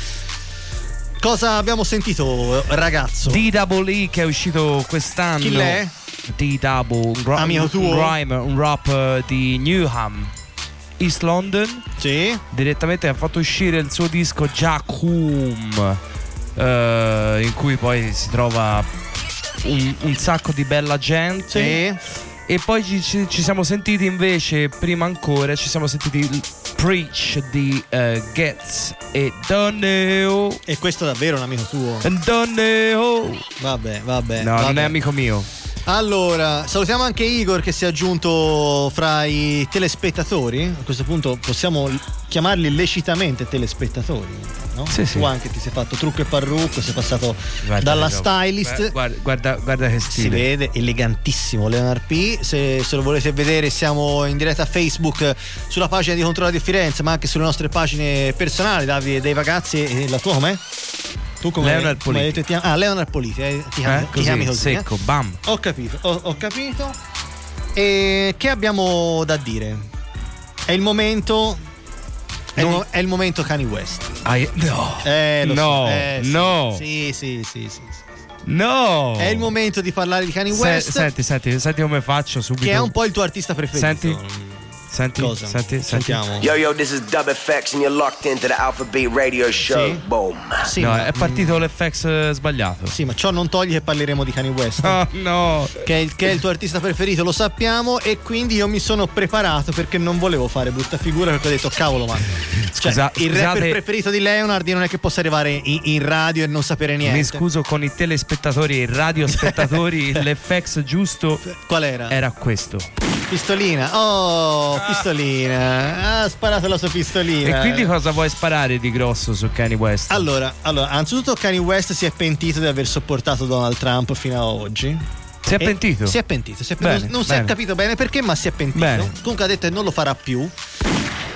Cosa abbiamo sentito, ragazzo? D-Double-E che è uscito quest'anno. Chi l'è? D-Double, un, gra- Amico un- un rhyme, un rap eh, di Newham, East London. Sì. Direttamente ha fatto uscire il suo disco Jackum, eh, in cui poi si trova un, un sacco di bella gente. Sì. E poi ci, ci- siamo sentiti invece, prima ancora, ci siamo sentiti Preach di eh, Getz e Donneo. E questo è davvero un amico tuo? Donneo. Vabbè, vabbè. No, vabbè. non è amico mio. Allora, salutiamo anche Igor che si è aggiunto fra i telespettatori. A questo punto possiamo chiamarli lecitamente telespettatori, no? Sì, sì. Tu anche ti sei fatto trucco e parrucco, sei passato Guarda dalla stylist. Guarda, guarda, guarda che Si stile. vede elegantissimo Leonard P. Se, se lo volete vedere, siamo in diretta a Facebook sulla pagina di Controlladio Firenze, ma anche sulle nostre pagine personali, Davide dei ragazzi. E la tua com'è? Tu come Leonard come Politi. ti chiami? Ah, Leonard Politi, eh, ti chiami, Eh, ti chiami così, così. eh? secco, bam. Ho capito, ho, ho capito. E che abbiamo da dire? È il momento. È, il, mo- è il momento Kanye West. Ai- no. Eh, no, so, eh, sì. no. Sì, sì, sì, sì, sì. No. È il momento di parlare di Kanye Se- West. senti, senti, senti come faccio subito. che è un po' il tuo artista preferito. Senti. Senti, Cosa? senti, senti. Sentiamo. Yo, yo, this is Dub FX and you're locked into the Alpha Beat Radio Show. Sì. Boom. Sì, no, ma- è partito l'FX eh, sbagliato. Sì, ma ciò non toglie che parleremo di Kanye West. Oh, no. Che è, il, che è il tuo artista preferito, lo sappiamo. E quindi io mi sono preparato perché non volevo fare brutta figura. Perché ho detto, cavolo, ma. Cioè, Scusa- il rapper scusate- preferito di Leonard non è che possa arrivare in, in radio e non sapere niente. Mi scuso con i telespettatori e i radiospettatori, l'FX giusto Qual era? era questo. Pistolina. Oh, pistolina. Ha sparato la sua pistolina. E quindi cosa vuoi sparare di grosso su Kanye West? Allora, allora, anzitutto Kanye West si è pentito di aver sopportato Donald Trump fino a oggi. Si è E- pentito? Si è pentito. si è Bene, pentito. non si è bene. capito bene perché, ma si è pentito. Bene. Comunque ha detto che non lo farà più.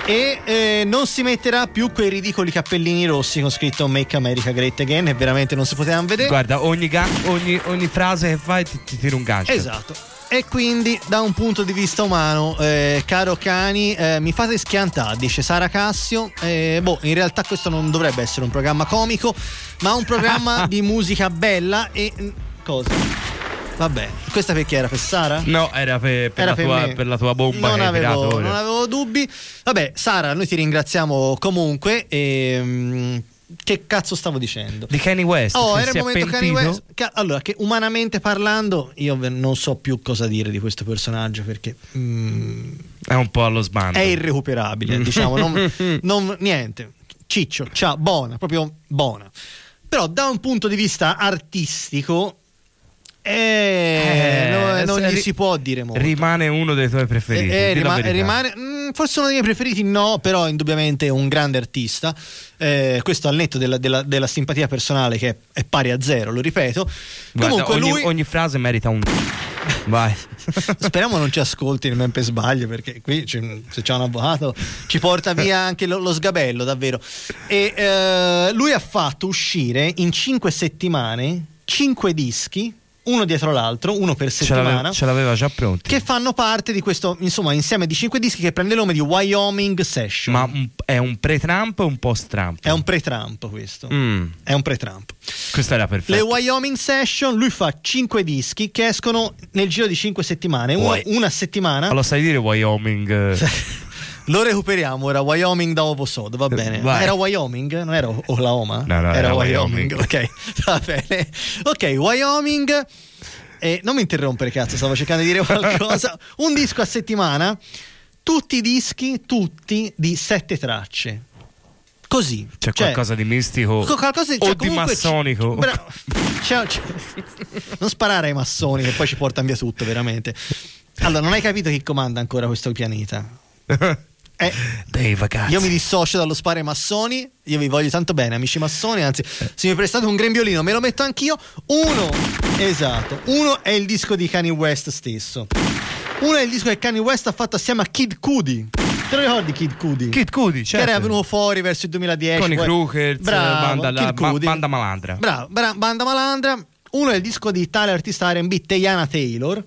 E eh, non si metterà più quei ridicoli cappellini rossi con scritto Make America Great Again, che veramente non si potevano vedere. Guarda, ogni, ga- ogni, ogni frase che fai ti, ti tira un gancio. Esatto. E quindi, da un punto di vista umano, eh, caro Cani, eh, mi fate schiantare, dice Sara Cassio. Eh, boh, in realtà questo non dovrebbe essere un programma comico, ma un programma di musica bella e. mm, cosa? Vabbè, questa perché era per Sara? No, era per, per Era la, per tua, per la tua bomba non avevo, non avevo dubbi. Vabbè, Sara, noi ti ringraziamo comunque. E, mm, che cazzo stavo dicendo? Di Kanye West. Oh, che era il momento Kanye? West. Ca- allora, che umanamente parlando, io non so più cosa dire di questo personaggio perché mm, È un po' allo sbando. è irrecuperabile, diciamo, non, non- niente. Ciccio, ciao, buona, proprio buona. Però da un punto di vista artistico, eh, no- non gli si può dire molto. Rimane uno dei tuoi preferiti. Eh, eh, rima- rimane, mm, forse uno dei miei preferiti, no, però indubbiamente un grande artista. Eh, questo al netto della, della- della simpatia personale che è, è pari a zero, lo ripeto. Guarda, Comunque ogni, lui, ogni frase merita un. Vai. speriamo non ci ascolti nemmeno per sbaglio, perché qui se c'è un avvocato ci porta via anche lo, lo sgabello, davvero. E eh, lui ha fatto uscire in cinque settimane cinque dischi, uno dietro l'altro, uno per settimana. ce l'aveva già pronti. che fanno parte di questo insomma insieme di cinque dischi che prende il nome di Wyoming Session. Ma è un pre-Trump o un post-Trump? È un pre-Trump questo. Mm, È un pre-Trump. questo era Le perfetto. Wyoming Session, lui fa cinque dischi che escono nel giro di cinque settimane, Wy- una settimana. Ma lo sai dire Wyoming? eh? Lo recuperiamo ora, Wyoming da Ovosod, va bene. Vai. Era Wyoming? Non era Oklahoma? No, no, era Wyoming. Wyoming. Ok, va bene. Ok, Wyoming. Eh, non mi interrompere, cazzo, stavo cercando di dire qualcosa. Un disco a settimana, tutti i dischi, tutti di sette tracce. così. C'è Cioè, qualcosa di mistico co- qualcosa- cioè, o di massonico. Bra- c'è- c'è- non sparare ai massoni che poi ci portano via tutto, veramente. Allora, non hai capito chi comanda ancora questo pianeta? Eh, Dei ragazzi. io mi dissocio dallo sparo ai massoni. Io vi voglio tanto bene, amici massoni. Anzi, se mi prestate un grembiolino, me lo metto anch'io. Uno, esatto. Uno è il disco di Kanye West stesso. Uno è il disco che Kanye West ha fatto assieme a Kid Cudi. Te lo ricordi Kid Cudi? Kid Cudi, Che certo. era venuto fuori verso il 2010. Con i Crookers, Bravo, banda, la- Cudi. banda malandra. Bravo, bra- banda malandra. Uno è il disco di tale artista RB Teyana Taylor.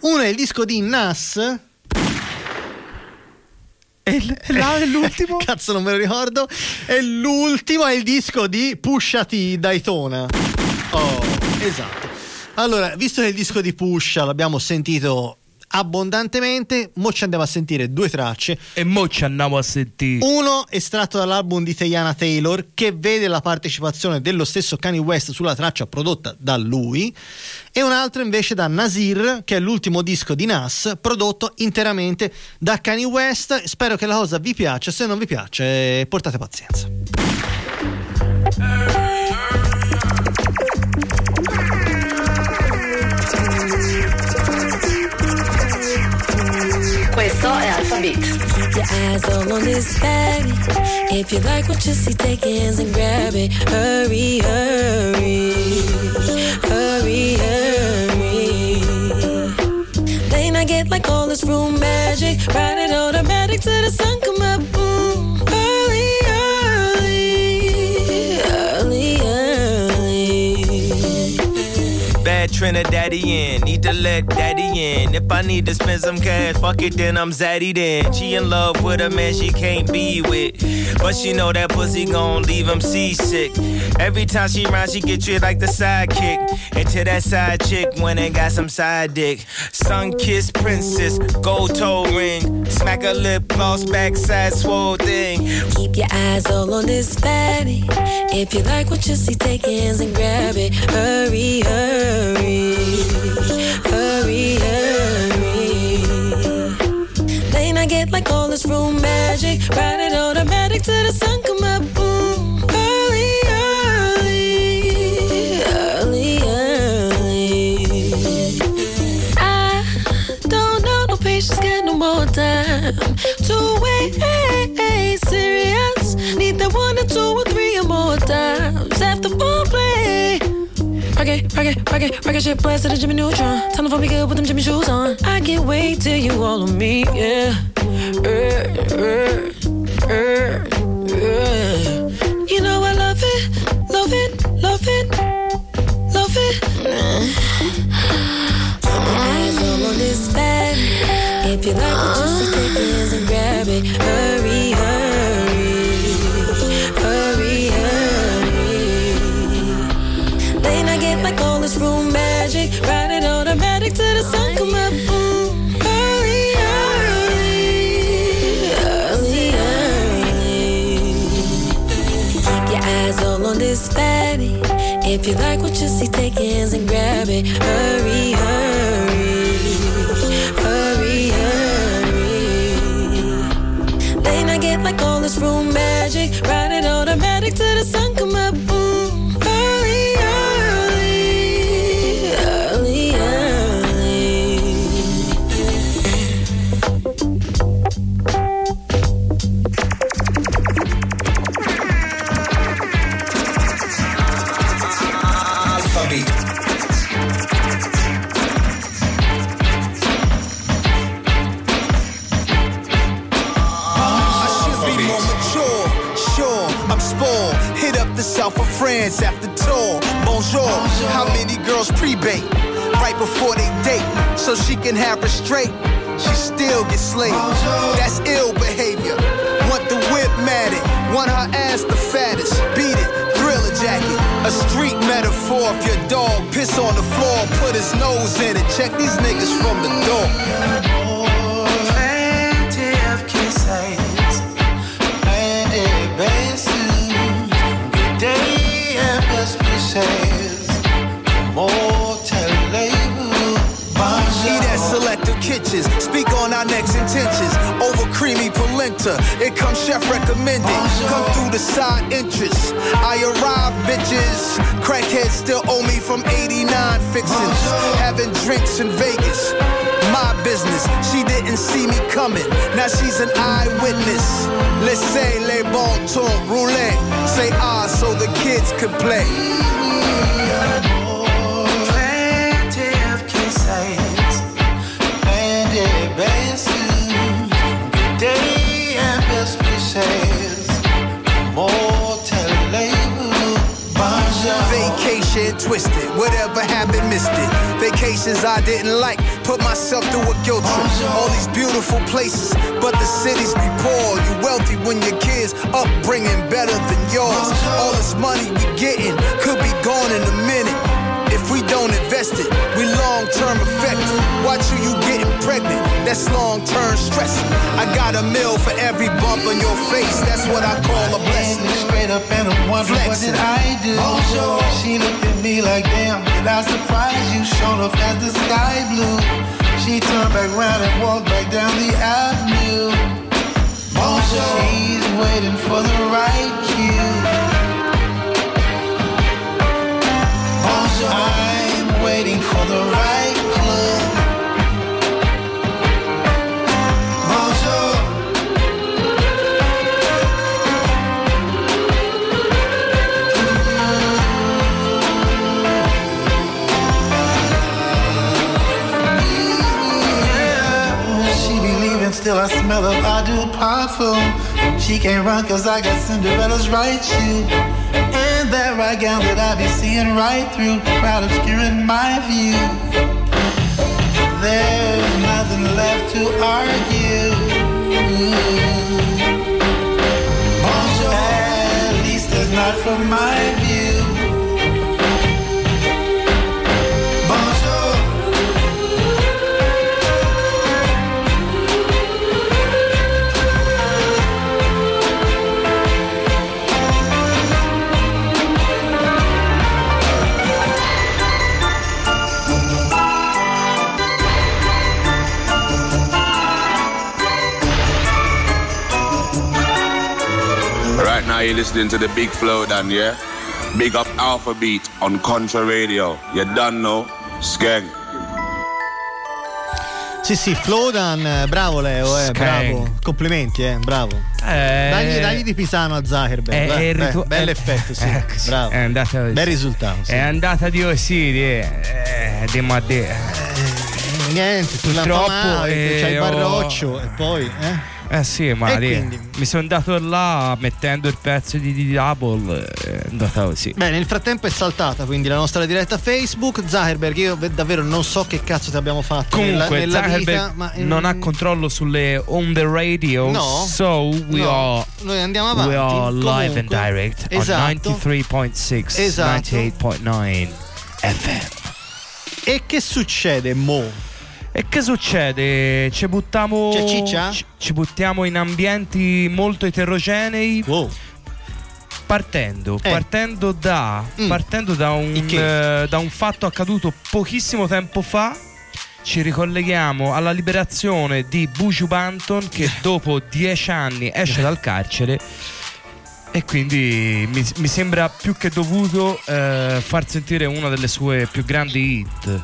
Uno è il disco di Nas. E là è l'ultimo? Cazzo, non me lo ricordo. E l'ultimo è il disco di Pusha T Daytona. Oh, esatto. Allora, visto che il disco di Pusha l'abbiamo sentito abbondantemente, mo ci andiamo a sentire due tracce. E mo ci andiamo a sentire. Uno estratto dall'album di Teyana Taylor che vede la partecipazione dello stesso Kanye West sulla traccia prodotta da lui e un altro invece da Nasir che è l'ultimo disco di Nas prodotto interamente da Kanye West. Spero che la cosa vi piaccia, se non vi piace portate pazienza. Questo è Alpha Beat. Keep your eyes all on this fatty. If you like what you see, take hands and grab it. Hurry, hurry. Hurry, hurry. Get like all this room magic. Ride it automatic till the sun come up. Trinidadian, need to let daddy in. If I need to spend some cash, fuck it, then I'm zaddy then. She in love with a man she can't be with. But she know that pussy gon' leave him seasick. Every time she round, she get treated like the sidekick. And to that side chick when it got some side dick. Sun kissed princess, gold toe ring. Smack her lip gloss, backside swole thing. Keep your eyes all on this fatty. If you like what you see, take hands and grab it. Hurry, hurry. Hurry, hurry. They not get like all this room magic. Ride it automatic till the sun come up. Boom. Early, early. Early, early. I don't know no patience, got no more time to wait. Serious, need that one or two or three or more times. Rocket, rocket, rocket, rocket ship blast to the Jimmy Neutron. Time to be good with them Jimmy Choos on. I can't wait till you all on me, yeah. Uh, uh, uh, uh. You know I love it, love it, love it, love it. Keep your eyes all on this bag. If you like If you like what you see, take hands and grab it. Hurry, hurry, hurry, hurry. They not get like all this room pre-bait right before they date so she can have her straight? She still gets slayed. That's ill behavior. Want the whip matted. Want her ass the fattest. Beat it. Thriller jacket. A street metaphor. If your dog piss on the floor, put his nose in it. Check these niggas from the door. Polenta. It comes chef recommended. Come through the side entrance. I arrive, bitches. Crackheads still owe me from 89 fixings. Having drinks in Vegas. My business. She didn't see me coming. Now she's an eyewitness. Let's say les bon ton roulette. Say ah so the kids can play. Vacation twisted, whatever happened, missed it. Vacations I didn't like, put myself through a guilt trip. All these beautiful places, but the cities be poor. You wealthy when your kids upbringing better than yours. All this money we getting could be gone in a minute. If we don't invest it, we long term affect it. Watch who you getting pregnant, that's long term stress. I got a mill for every bump on your face, that's what I call a blessing. Straight up and I'm wondering what did I do? Oh, She looked at me like, damn, did I surprise you? Showed up as the sky blue. She turned back around and walked back down the avenue. Oh, She's waiting for the right cue. I'm waiting for the right clue. She be leaving, still I smell I do parfum. She can't run cause I got Cinderella's right shoe. Right gown that I be seeing right through, crowd obscuring my view. There's nothing left to argue. Bonjour. At least it's not from my view. Now you're listening to the Big Flow Dan, yeah? Big up Alpha Beat on Contra Radio. You done know? Skeng. Sì, sì, Flowdan, eh, bravo Leo, eh, bravo. Complimenti, eh, bravo. Eh, Dagli, dagli di Pisano a Zuckerberg. È, eh, beh, ritu- bell'effetto, sì. Ecco, sì, bravo. È andata. Bel risultato, sì. È andata di così, di, eh, di ma di- Eh, Niente, tu Purtroppo, famavi, eh, c'hai il ho- barroccio e poi, eh? Eh sì, ma di- quindi? mi sono andato là mettendo il pezzo di, di Double, è andata così. Beh, nel frattempo è saltata quindi la nostra diretta Facebook. Zuckerberg, io ve- davvero non so che cazzo ti abbiamo fatto Comunque, nella, nella Zuckerberg vita, ma non ha controllo sulle on the radio, No. so we No. are Noi andiamo avanti. We are live and Comunque, direct esatto. on 93.6, Esatto. 98.9 FM. E che succede mo? E che succede? Ci buttiamo. Ci, ci buttiamo in ambienti molto eterogenei. Partendo, Eh. partendo, da, Mm. partendo da, un, eh, da un fatto accaduto pochissimo tempo fa, ci ricolleghiamo alla liberazione di Buju Banton che dopo dieci anni esce dal carcere e quindi mi, mi sembra più che dovuto eh, far sentire una delle sue più grandi hit.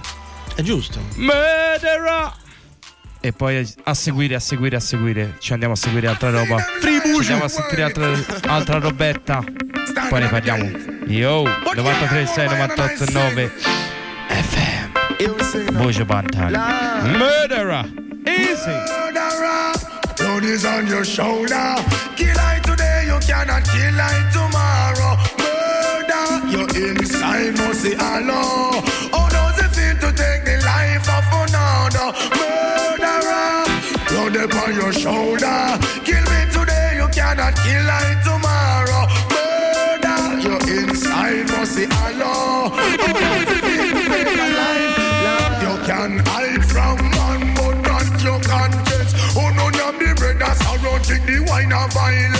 È giusto. Murderer! E poi a seguire, a seguire, a seguire. Ci andiamo a seguire altra roba. Ci andiamo a sentire altra, altra robetta. Poi ne parliamo. Yo, 93, 6, 98, 9 FM. Bujo Bantan. Murderer! Easy! Murderer, blood is on your shoulder. Kill I today, you cannot kill I tomorrow. Murder, your inside must say hello. How does another? Murderer, blood upon your shoulder. Kill me today, you cannot kill I tomorrow. Murder, your inside must a life? You can hide from man, but not your conscience. Oh, no, no, the brother surrounding the wine of violence.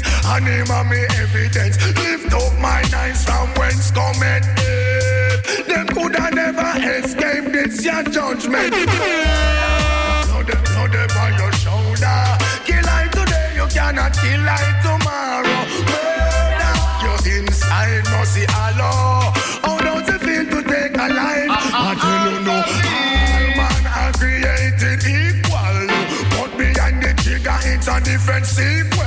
Sense. And him and me evidence. Lift up my eyes from whence cometh it. Them coulda never escape this your judgment. Blow them, blow them on your shoulder. Kill I today, you cannot kill I tomorrow. Murder, your inside must see Allah. How does it feel to take a life? I tell you no, all man are created equal. But behind the trigger, it's a different sequel.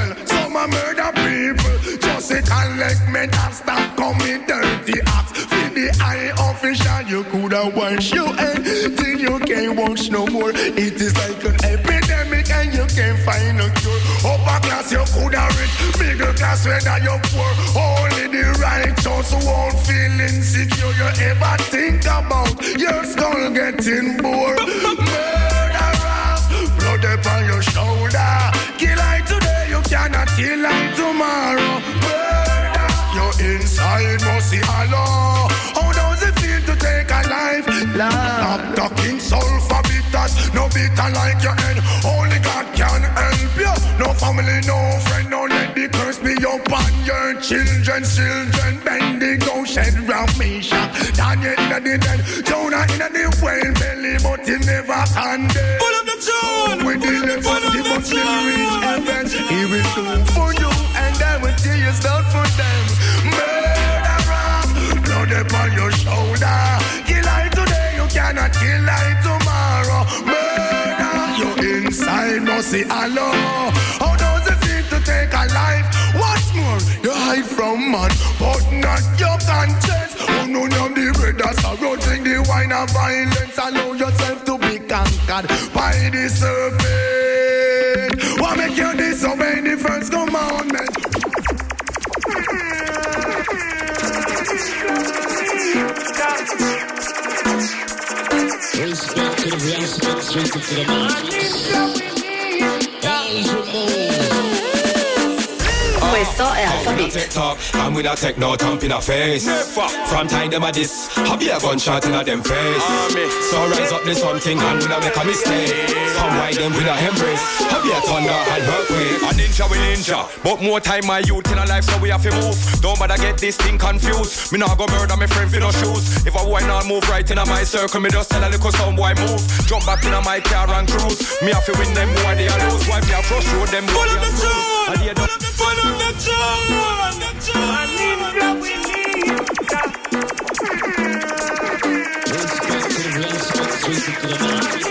Some a murder people, just to collect men and stop coming dirty acts. For the eye official, you coulda wash your head till you can't wash no more. It is like an epidemic and you can't find a cure. Upper class you coulda rich, middle class whether you're poor. Only the righteous won't feel insecure. You ever think about your skull getting bored? Murderer, blood upon your shoulder. Kill I today, you cannot kill I tomorrow. See Allah. How does it feel to take a life? Stop talking sulfur bitters, no bitter like your head. Only God can help you. No family, no friend, no let the curse be upon your children. Children, bend the go shed round Misha. Daniel in the dead, Jonah in the whale belly, but he never handed. Kill tomorrow. Murder, your inside must see Allah. How does it feel to take a life? What's more, you hide from man, but not your conscience. Oh no, no, the brothers are rotting the wine of violence. Allow yourself to be conquered by the serpent. What make you disobey the first commandment? Respect to the real, respect, to the Questo è Alpha When I Beat. take talk, and with a take no thump in a face. From time them a this, I be a gunshot in a them face. So rise up this something and we not make a mistake. Some why them with a embrace. I be a thunder and earthquake. A ninja we ninja, but more time my youth in a life, so we have to move. Don't bother get this thing confused. Me nah go murder my friend for no shoes. If a boy not move right in a my circle, me just tell a little some boy move. Jump back in a my car and cruise. Me have to win them boy they a lose. Why me a crush road them boy they a lose. And they don't- Cause we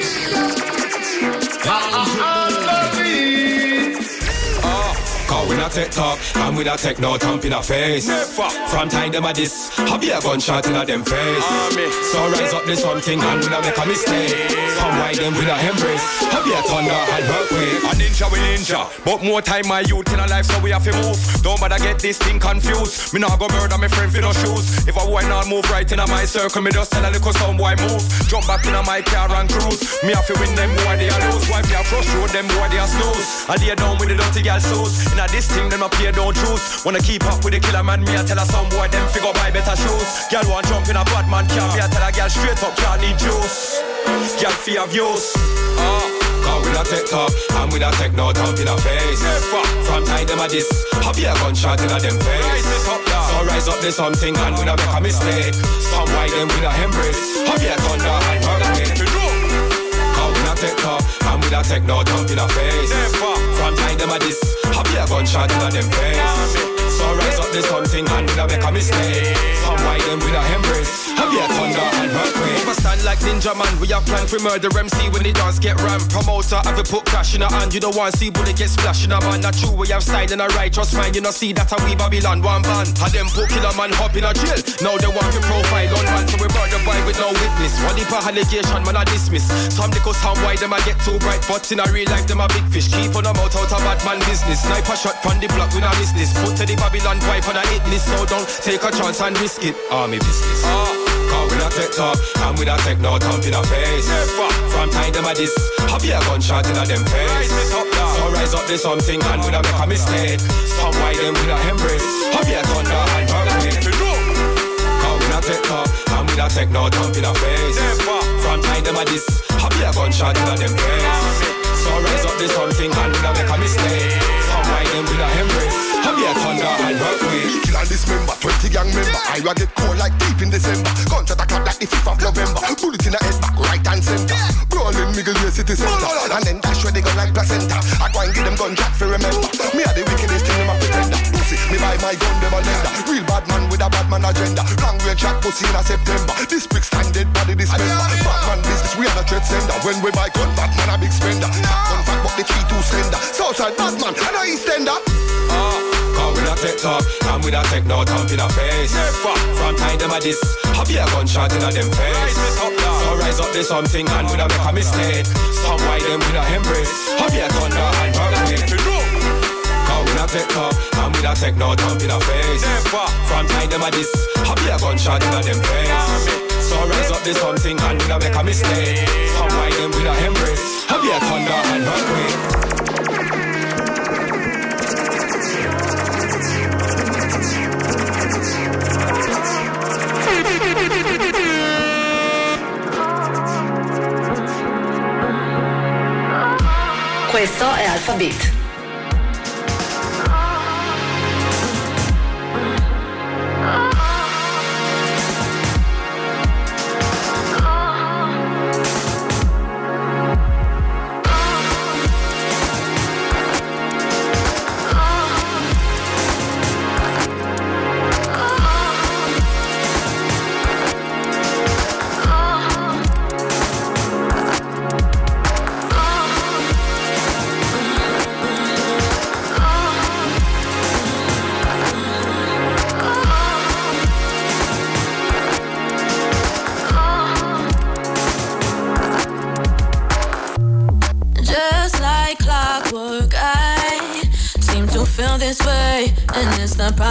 not take talk, and we not take no thump in a face. From time them a this, I be a gunshot in a them face. So rise up this something and we not make a mistake. Some why them with a embrace. I be a thunder and earthquake. A ninja we ninja, but more time my youth in a life, so we have to move. Don't bother get this thing confused. Me nah go murder my friend for no shoes. If a boy not move right in a my circle, me just tell a little some boy move. Jump back in a my car and cruise. Me have to win them boy they a lose. Why a crush road them boy they a snooze. And they down with the dirty girl shoes. In a this thing them a play don't choose. Wanna keep up with the killer man, me I tell her some boy them figure buy better shoes. Girl want jump in a bad man car, me a tell a girl straight up can't need juice. Girl fear views. Ah, Cause we not take talk, and we not take no thump in a face. From time them a this, I be a gunshot in a them face. So rise up this something and we not make a mistake. Some why them with a embrace, I be a thunder and earthquake. Cause we not take talk, we not take no thump in a face. From time them a this, I be a gunshot in a them face. So rise up this something and we not make a mistake. Some why them with a embrace, I be a thunder and earthquake. Never stand like Ninja Man. We have plan for murder MC when the dance get rammed. Promoter have a put cash in a hand. You don't want to see bullet get splashed in a man. Not true. We have style and a righteous mind. You know see that a we Babylon one band. Had them put killer man hop in a jail. Now they want to profile on man. So we murder boy with no witness. One heap allegation man I dismiss. Some little sound why them I get too bright. But in a real life them a big fish. Keep on them out out of bad man business. Sniper shot from the block we not miss this. Put to the Babylon wipe on a hit list. So don't take a chance and risk it. Army business. Cause we not take talk and we not take no thump in a face. Never. From time them a this, I be a gunshot in a them face. So rise up this something and we not make a mistake. Some why them with a embrace, I be a thunder and earthquake. Cause we not take talk and we not take no thump in a face. Never. From time them a this, I be a gunshot in a them face. So rise up this something and we not make a mistake. Some why them with a embrace. I'm here thunder and earthquake. Kill and dismember, 20 gang member. I will get cold like deep in December. Gunshot a clap like the 5th of November. Bullet in the head back, right and center. Brawling middle way city center. And then dash where they gun like placenta. I go and give them gun jack for remember. Me are the wickedest thing, them a pretender. Pussy, me buy my gun, them a lender. Real bad man with a bad man agenda. Long range shot pussy in a September. This brick standard body dismember. Batman business, we are the threat sender. When we buy gun, Batman a big spender. Gun fat, but the tree too slender. Southside Batman, and a Eastender. Ah, Cause we not take talk, and we not take no thump in a face. Never. From time them a this, I be a gunshot in a them face. So rise up there's something and we not make a mistake. Some why them with a embrace, I be a thunder and earthquake. Take talk, and we not take no thump in a face. Never. From time them a this, be a gunshot in a them face. So rise up there's something and we not make a mistake. Some why them with a embrace, be a thunder and earthquake. Questo è Alphabet.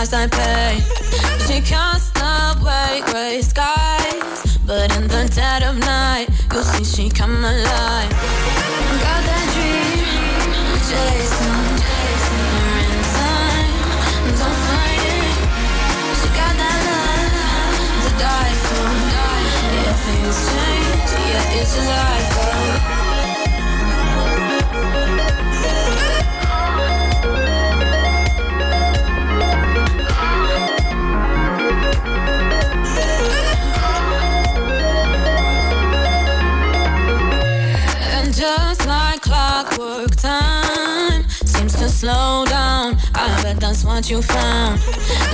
It's the slow down. I bet that's what you found.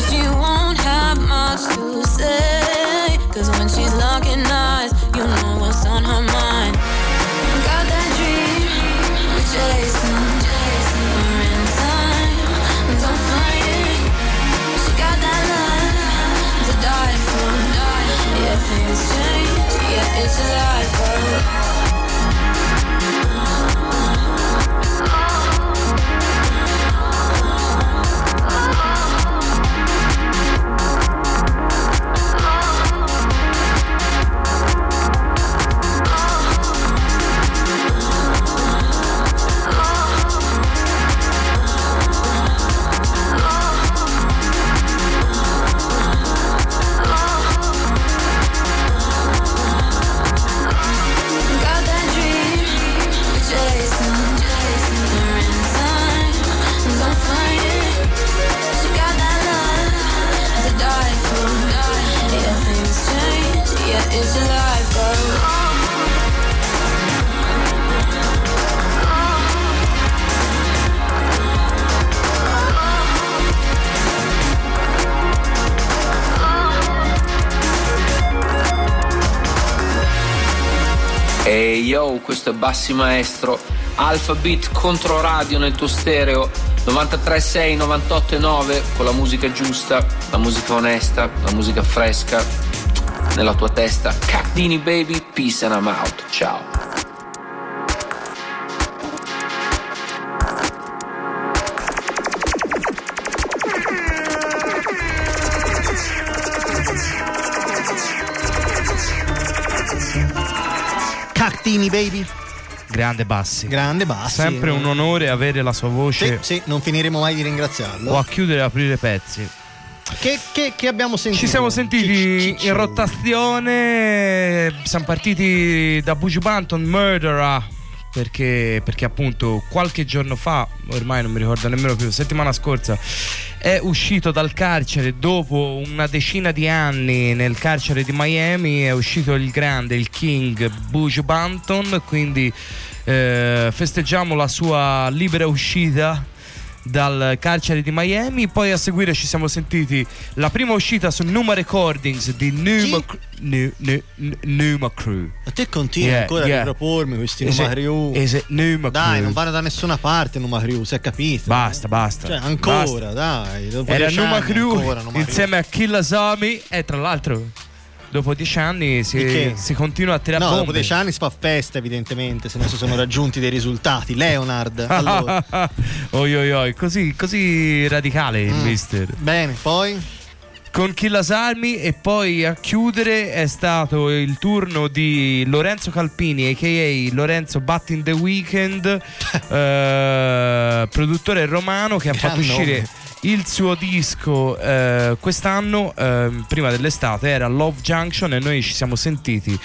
She won't have much to say. Cause when she's looking eyes, you know what's on her mind. Got that dream, chasing, her in time. Don't fight. She got that love to die for. Yeah, things change. Yeah, it's a life. Ehi yo, questo è Bassi Maestro, Alpha Beat contro radio nel tuo stereo, 93.6, 98.9 con la musica giusta, la musica onesta, la musica fresca, nella tua testa. Cacdini baby, peace and I'm out, ciao. Cactini baby. Grande Bassi. Grande Bassi. Sempre un onore avere la sua voce. Sì, sì, non finiremo mai di ringraziarlo. O a chiudere e aprire pezzi. Che, che- che abbiamo sentito? Ci siamo sentiti in rotazione. Siamo partiti da Buju Banton, Murderer. perché, perché appunto qualche giorno fa, ormai non mi ricordo nemmeno più, settimana scorsa, è uscito dal carcere dopo una decina di anni nel carcere di Miami, è uscito il grande, il King Bush Banton, quindi eh, festeggiamo la sua libera uscita dal carcere di Miami. Poi a seguire ci siamo sentiti la prima uscita su Numa Recordings di Numa, Nu- Nu- Nu- Numa Crew. A te continui Yeah, ancora yeah. a ripropormi questi Numa Crew. it Numa Dai, Crew? non vanno da nessuna parte Numa Crew, si è capito? Basta, basta. Cioè, ancora, Basta. dai. Era Numa Crew ancora Numa insieme a Kill Asami e tra l'altro dopo dieci anni si, si continua a tirare No, bombe. dopo dieci anni si fa festa, evidentemente, se non si sono raggiunti dei risultati. Leonard, allora. oi oi oi, così, così radicale il Mm. mister. Bene, poi? Con Killas Army e poi a chiudere è stato il turno di Lorenzo Calpini, a.k.a. Lorenzo Bat in the Weekend, eh, produttore romano che ha Gran fatto uscire nome. Il suo disco eh, quest'anno, ehm, prima dell'estate, era Love Junction e noi ci siamo sentiti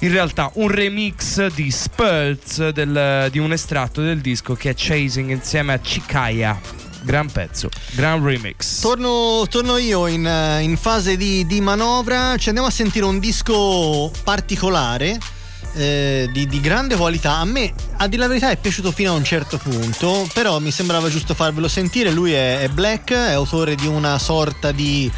in realtà un remix di Spurts del- di un estratto del disco che è Chasing insieme a Chicaya. Gran pezzo, gran remix. Torno, torno io in, eh, in fase di, di manovra. Ci andiamo a sentire un disco particolare. Eh, di, di grande qualità. A me a dire la verità è piaciuto fino a un certo punto però mi sembrava giusto farvelo sentire. Lui è, è Black è autore di una sorta di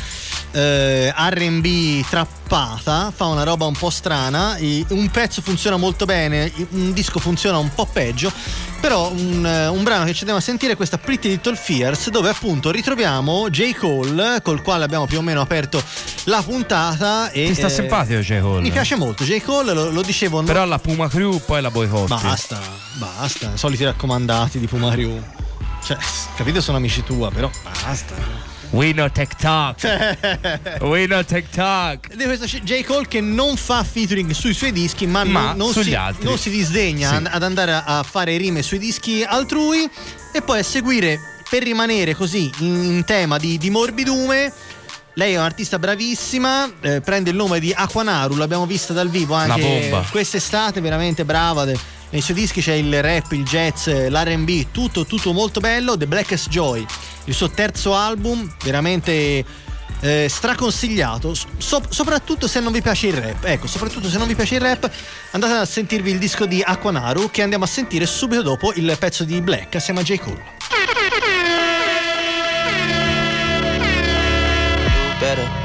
eh, RB trappata fa una roba un po' strana un pezzo funziona molto bene un disco funziona un po' peggio però un, un brano che ci andiamo a sentire è questa Pretty Little Fears dove appunto ritroviamo J. Cole col quale abbiamo più o meno aperto la puntata e Ti sta eh, simpatico J. Cole? mi piace molto J. Cole lo, lo dicevo no- Però la Puma Crew poi la boicotti. basta basta soliti raccomandati di Puma Crew cioè capito sono amici tua però basta We know TikTok. We know TikTok. Ed è questo J. Cole che non fa featuring sui suoi dischi, ma, Ma non, si, non si disdegna Sì. ad- andare a- fare rime sui dischi altrui e poi a seguire per rimanere così in, tema di, di morbidume. Lei è un'artista bravissima, eh, prende il nome di Aquanaru, l'abbiamo vista dal vivo anche quest'estate, veramente brava. De- nei suoi dischi c'è il rap, il jazz, l'RB, tutto, tutto molto bello. The Blackest Joy, il suo terzo album, veramente eh, straconsigliato. So- soprattutto se non vi piace il rap. Ecco, soprattutto se non vi piace il rap, andate a sentirvi il disco di Aquanaru che andiamo a sentire subito dopo il pezzo di Black assieme a J. Cole.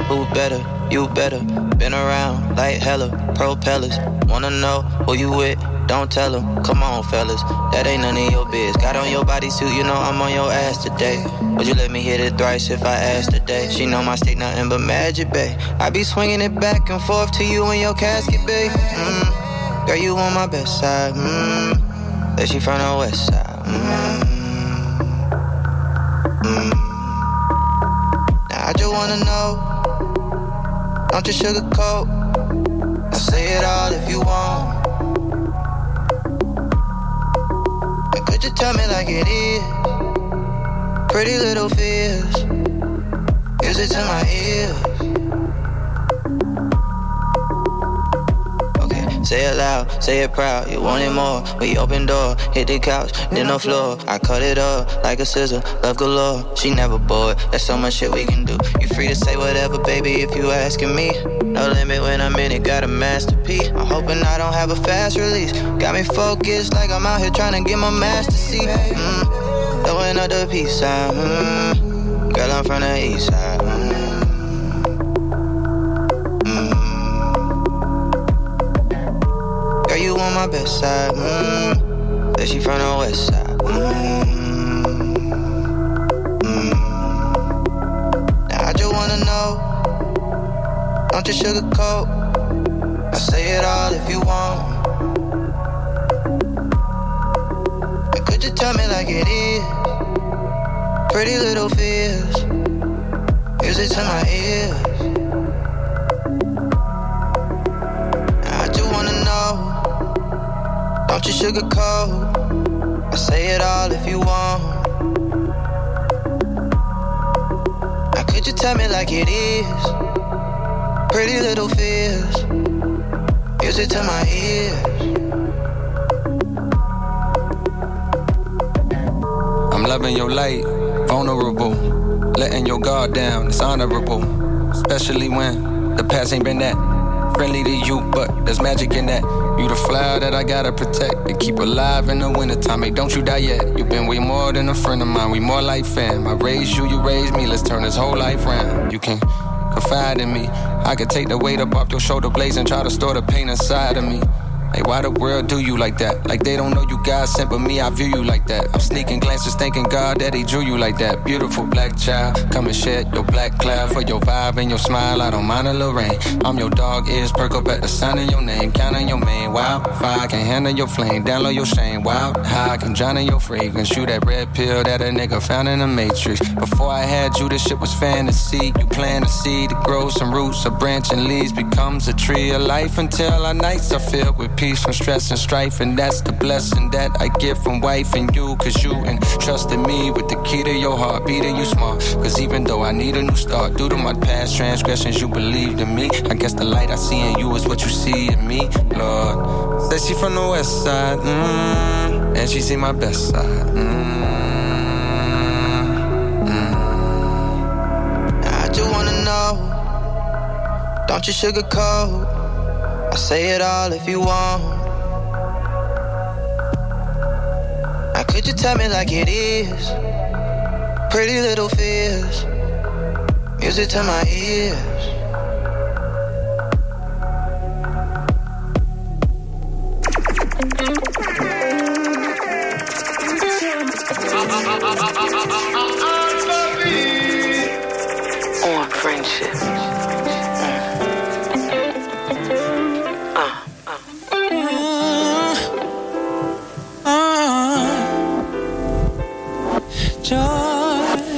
who better, you better. Been around like hella propellers. Wanna know who you with? Don't tell them. Come on, fellas, that ain't none of your biz. Got on your bodysuit, you know I'm on your ass today. Would you let me hit it thrice if I asked today? She know my stick nothing but magic, babe. I be swinging it back and forth to you in your casket, babe. Mm. Girl, you on my best side. Mm. That she from the west side. Mm. Now I just wanna know, don't you sugarcoat. Now say it all if you want. Could you tell me like it is? Pretty little fears, use it to my ears. Say it loud, say it proud. You want it more? We open door, hit the couch, then the floor. I cut it up like a scissor, love galore. She never bored. There's so much shit we can do. You free to say whatever, baby, if you asking me. No limit when I'm in it, got a masterpiece. I'm hoping I don't have a fast release. Got me focused like I'm out here trying to get my master seat. Mm. Throwing up the peace sign. Mm. Girl, I'm from the east side. On my best side. Mm. But she from the west side. Mm. Mm. Now I just wanna know. Don't you sugarcoat. I say it all if you want. And could you tell me like it is? Pretty little fears. It to my ears. Don't you sugarcoat. I say it all if you want. Now could you tell me like it is? Pretty little fears. Music to my ears. I'm loving your light, vulnerable. Letting your guard down, it's honorable. Especially when the past ain't been that friendly to you, but there's magic in that. You the flower that I gotta protect and keep alive in the wintertime. Hey, don't you die yet. You've been way more than a friend of mine. We more like fam. I raised you, you raised me. Let's turn this whole life round. You can confide in me. I could take the weight up off your shoulder blades and try to store the pain inside of me. Hey, why the world do you like that? Like they don't know you God sent, but me, I view you like that. I'm sneaking glances, thanking God that He drew you like that. Beautiful black child, come and shed your black cloud for your vibe and your smile. I don't mind a little rain. I'm your dog, ears perk up at the sound of your name, counting your main. Wild fire, can handle your flame, download your shame. Wild high, can drown in your fragrance. Shoot that red pill that a nigga found in the matrix. Before I had you, this shit was fantasy. You plant a seed to grow some roots, a branch and leaves becomes a tree of life until our nights are filled with peace from stress and strife. And that's the blessing that I get from wife and you. Cause you entrusted me with the key to your heart, beating you smart. Cause even though I need a new start, due to my past transgressions, you believed in me. I guess the light I see in you is what you see in me, Lord. Said she from the west side, mm, and she see my best side. Mm, I just wanna know, don't you sugarcoat. I say it all if you want. Now could you tell me like it is? Pretty little fears, music to my ears. On friendship. Mm. Uh, uh.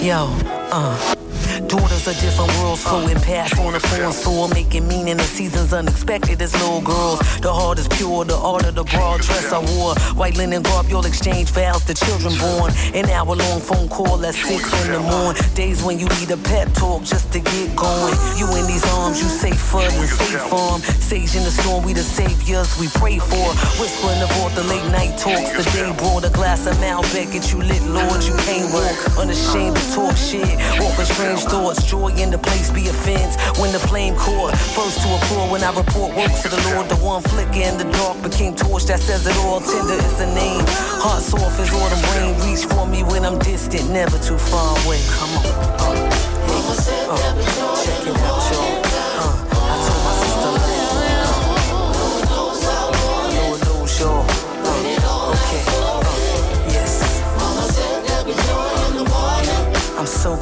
Yo, uh. Of different worlds flowing past on a foreign soul, making meaning in seasons unexpected as little girls. The heart is pure, the art of the broad dress I wore. White linen garb, you'll exchange vows to children born. An hour long phone call at six in the morning. Days when you need a pep talk just to get going. You in these arms, you safe for the safe farm. Sage in the storm, we the saviors we pray for. Whispering all the late night talks. The day brought a glass of Malbec, get you lit, Lord. You can't walk, unashamed to talk shit. Offer strange thoughts, joy in the place be offense. When the flame caught, first to a applaud when I report works to the Lord. The one flicker in the dark became torch that says it all. Tender is the name. Heart soft as autumn rain. Reach for me when I'm distant, never too far away. Come on. Uh, uh. I'm so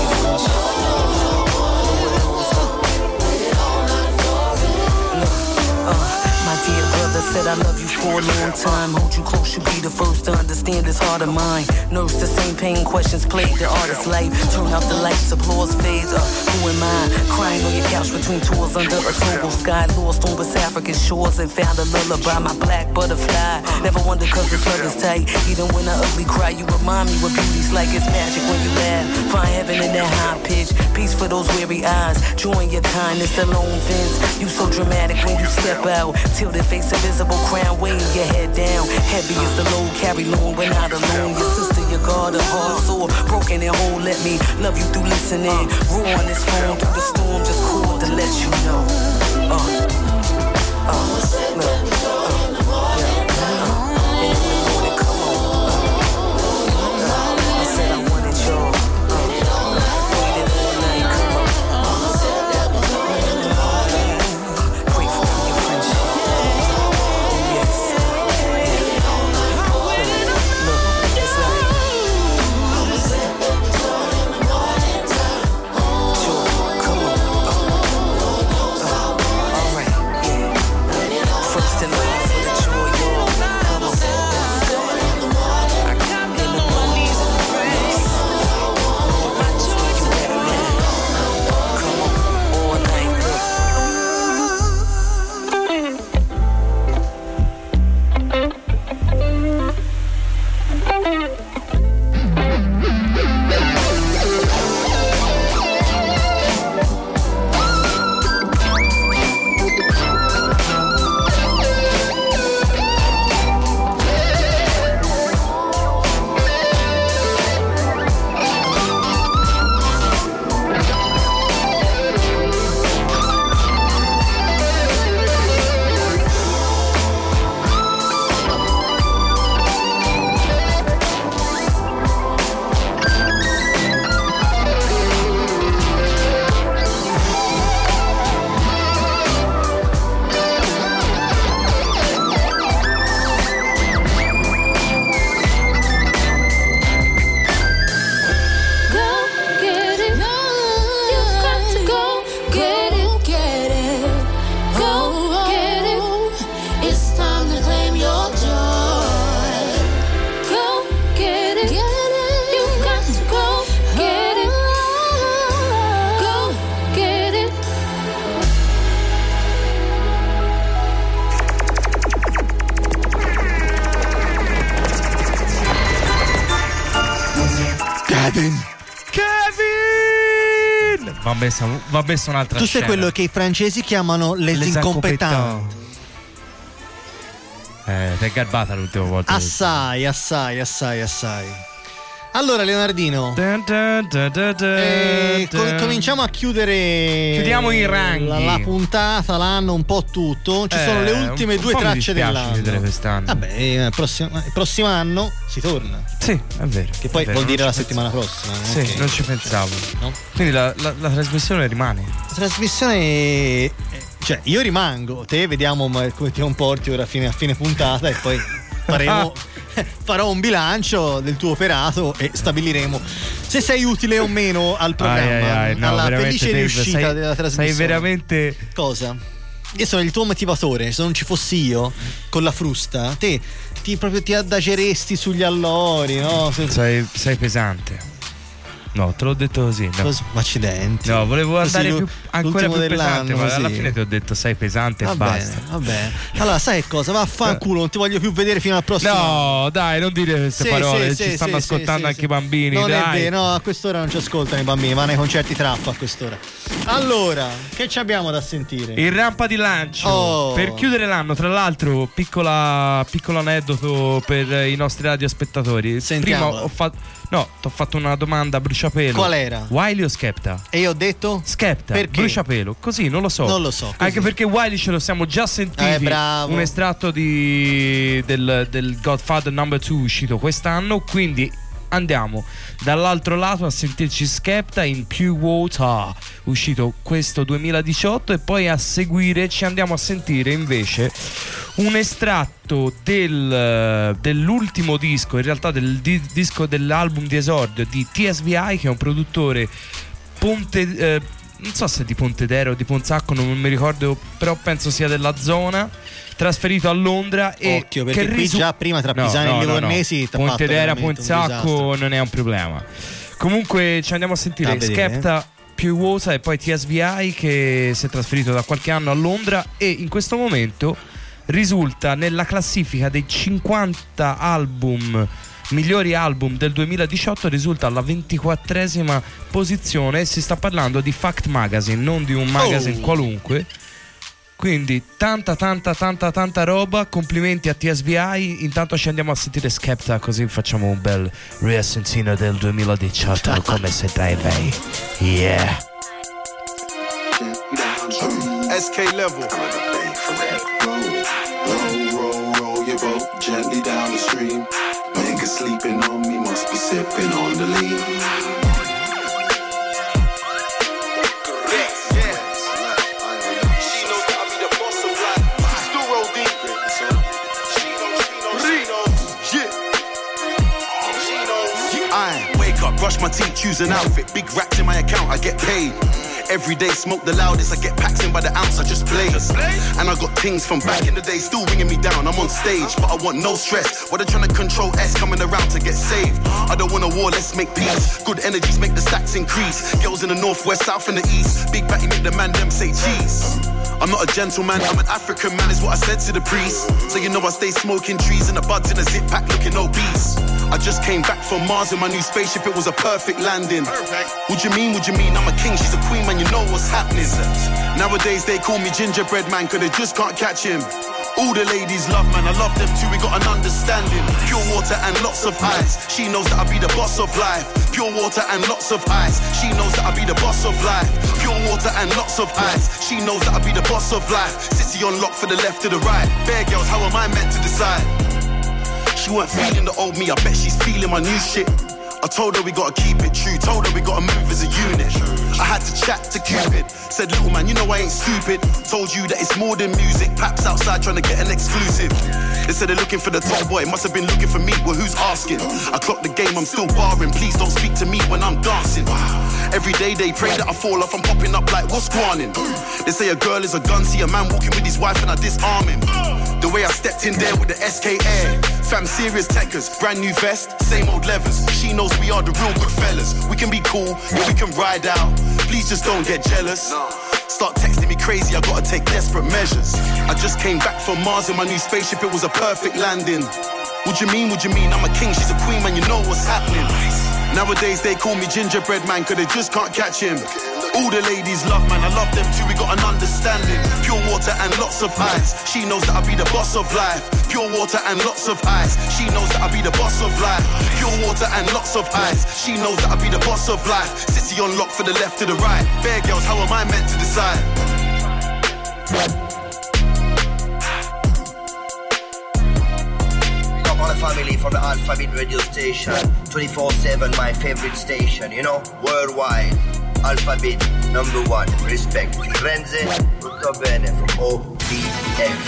your friendship. My brother said I love you for a long time. Hold you close, you be the first to understand this heart of mine. Nurse the same pain, questions plague the artist's life. Turn out the lights, applause fades up. Who am I? Crying on your couch between tours under a total sky. Lost on West African shores and found a lullaby. My black butterfly. Never wonder cause this love is tight. Even when I ugly cry, you remind me what beauty's like. It's magic when you laugh. Find heaven in that high pitch. Peace for those weary eyes. Join your kindness alone, Vince. You so dramatic when you step out. Tilted face, a visible crown, weighing your head down. Heavy is the load, carry long, but not alone. Your sister, your God, a heart sore, broken and whole. Let me love you through listening. Ruin this phone through the storm, just cool to let you know. Uh, uh, look, Kevin! Va messa, va messa un'altra Tu sei scena. quello che i francesi chiamano les, Les incompetents. Eh, ti è garbata l'ultima volta. Assai, assai, assai, assai. Allora, Leonardino. Dun, dun, dun, eh, com- cominciamo a chiudere Chiudiamo i ranghi. la, la puntata, l'anno, un po' tutto. Ci Eh, sono le ultime due tracce dell'anno. chiudere quest'anno. Vabbè, eh, il prossimo, il prossimo anno si torna. Sì, è vero. Che poi vero, vuol dire la settimana prossima. Sì, ok. non ci pensavo. No? Quindi la, la- la trasmissione rimane. La trasmissione. eh, Cioè, io rimango, te vediamo come ti comporti ora a fine, a fine puntata e poi faremo. Farò un bilancio del tuo operato e stabiliremo se sei utile o meno al programma, Ai, ai, no, alla felice Dave, riuscita sei- della trasmissione. Sei veramente. Cosa? Io sono il tuo motivatore, se non ci fossi io con la frusta, te ti, proprio ti adageresti sugli allori, no? Se- Sei, sei pesante. No, te l'ho detto così. No, Cos- accidenti. No, volevo Così andare lu- più, ancora più pesante, ma così. alla fine ti ho detto sei pesante Va e basta. bene, va bene. Allora, sai cosa? Vaffanculo, non ti voglio più vedere fino al prossimo. No, dai, non dire queste Sì, parole, sì, ci sì, stanno ascoltando anche i bambini. Non dai. è vero, no, a quest'ora non ci ascoltano i bambini, vanno ai concerti trappa a quest'ora. Allora, che ci abbiamo da sentire? Il rampa di lancio Oh. per chiudere l'anno, tra l'altro, piccola, piccolo aneddoto per i nostri radiospettatori. Sentiamolo. Prima ho fatto. No, ti ho fatto una domanda a bruciapelo. Qual era? Wiley o Skepta? E io ho detto? Skepta, Perché? bruciapelo, così non lo so. Non lo so, così. Anche perché Wiley ce lo siamo già sentiti. Eh, bravo. Un estratto di, del, del Godfather Number 2 uscito quest'anno. Quindi andiamo dall'altro lato a sentirci Skepta in Pure Water, uscito questo 2018. E poi a seguire ci andiamo a sentire invece un estratto del, dell'ultimo disco, in realtà del di- disco dell'album di esordio di TSVI, che è un produttore Ponte. eh, non so se di Pontedera o di Ponzacco, non mi ricordo, però penso sia della zona. Trasferito a Londra e Occhio, perché che risu- già prima tra Pisani e Livornesi t'ha fatto Pontedera, Ponzacco non è un problema. Comunque ci andiamo a sentire A. Skepta più Wosa e poi TSVI che si è trasferito da qualche anno a Londra e in questo momento risulta nella classifica dei 50 album migliori album del 2018 risulta alla 24esima posizione si sta parlando di Fact Magazine non di un magazine Oh. qualunque quindi tanta tanta tanta tanta roba complimenti a TSVI intanto ci andiamo a sentire Skepta così facciamo un bel riassentino del 2018 come se drive yeah SK level. Roll, roll, roll your boat gently down the stream. Niggas sleeping on me, must be sipping on the lean. My teeth, choose an outfit. Big racks in my account, I get paid. Every day, smoke the loudest. I get packs in by the ounce, I just blaze. And I got things from back in the day still ringing me down. I'm on stage, but I want no stress. What they trying to control S coming around to get saved. I don't want a war, let's make peace. Good energies make the stats increase. Girls in the north, west, south, and the east. Big batty make the man them say cheese. I'm not a gentleman, I'm an African man, is what I said to the priest. So you know I stay smoking trees and the buds in a zip pack looking obese. I just came back from Mars in my new spaceship, it was a perfect landing. What you mean, what you mean? I'm a king, she's a queen, man, you know what's happening. Nowadays they call me gingerbread man, cause they just can't catch him. All the ladies love man, I love them too, we got an understanding. Pure water and lots of ice. She knows that I be the boss of life. Pure water and lots of ice. She knows that I be the boss of life. Pure water and lots of ice. She knows that I be the boss of life. City on lock for the left to the right. Bear girls, how am I meant to decide? She weren't feeling the old me, I bet she's feeling my new shit. I told her we gotta keep it true, told her we gotta move as a unit. I had to chat to Cupid, said, little man, you know I ain't stupid. Told you that it's more than music, Paps outside trying to get an exclusive. They said they're looking for the top boy, must have been looking for me, well, who's asking? I clocked the game, I'm still barring, please don't speak to me when I'm dancing. Every day they pray that I fall off, I'm popping up like, what's going They say a girl is a gun, see a man walking with his wife and I disarm him. The way I stepped in there with the SK Air. Fam, serious techers, brand new vest, same old levers. She knows we are the real good fellas. We can be cool, yeah, we can ride out. Please just don't get jealous. Start texting me crazy, I gotta take desperate measures. I just came back from Mars in my new spaceship, it was a perfect landing. What you mean, what you mean? I'm a king, she's a queen, man, you know what's happening. Nowadays they call me gingerbread man, cause they just can't catch him. All the ladies love man, I love them too, we got an understanding. Pure water and lots of ice. She knows that I'll be the boss of life. Pure water and lots of ice. She knows that I'll be the boss of life. Pure water and lots of ice. She knows that I'll be the boss of life. City on lock for the left to the right. Bear girls, how am I meant to decide? All the family from the Alpha Beat radio station. 24-7, my favorite station, you know, worldwide. Alpha Beat, number one. Respect. Firenze, tutto bene from OBF.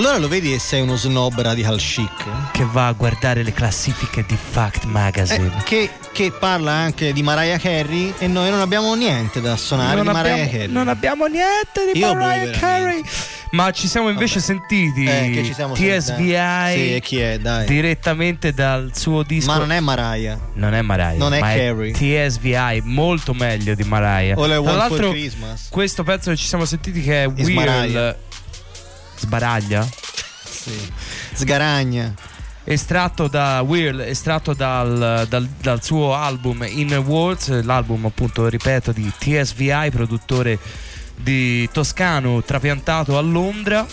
Allora lo vedi e sei uno snob radical chic? Che va a guardare le classifiche di Fact Magazine. Eh, che, che parla anche di Mariah Carey e noi non abbiamo niente da suonare non, di Mariah abbiamo, Carey. non abbiamo niente di Io, Mariah. Carey. Ma ci siamo invece sentiti Eh, che ci siamo TSVI sentiti? Sì, chi è, direttamente dal suo disco. Ma non è Mariah. Non è Mariah. Non è Carey. TSVI, molto meglio di Mariah. O le Tra l'altro, questo pezzo che ci siamo sentiti che è Is Will. Mariah. Sbaraglia? Sì. Sgaragna. estratto da Weird, estratto dal, dal- dal suo album In Words, l'album appunto, ripeto, di TSVI, produttore di Toscano, trapiantato a Londra,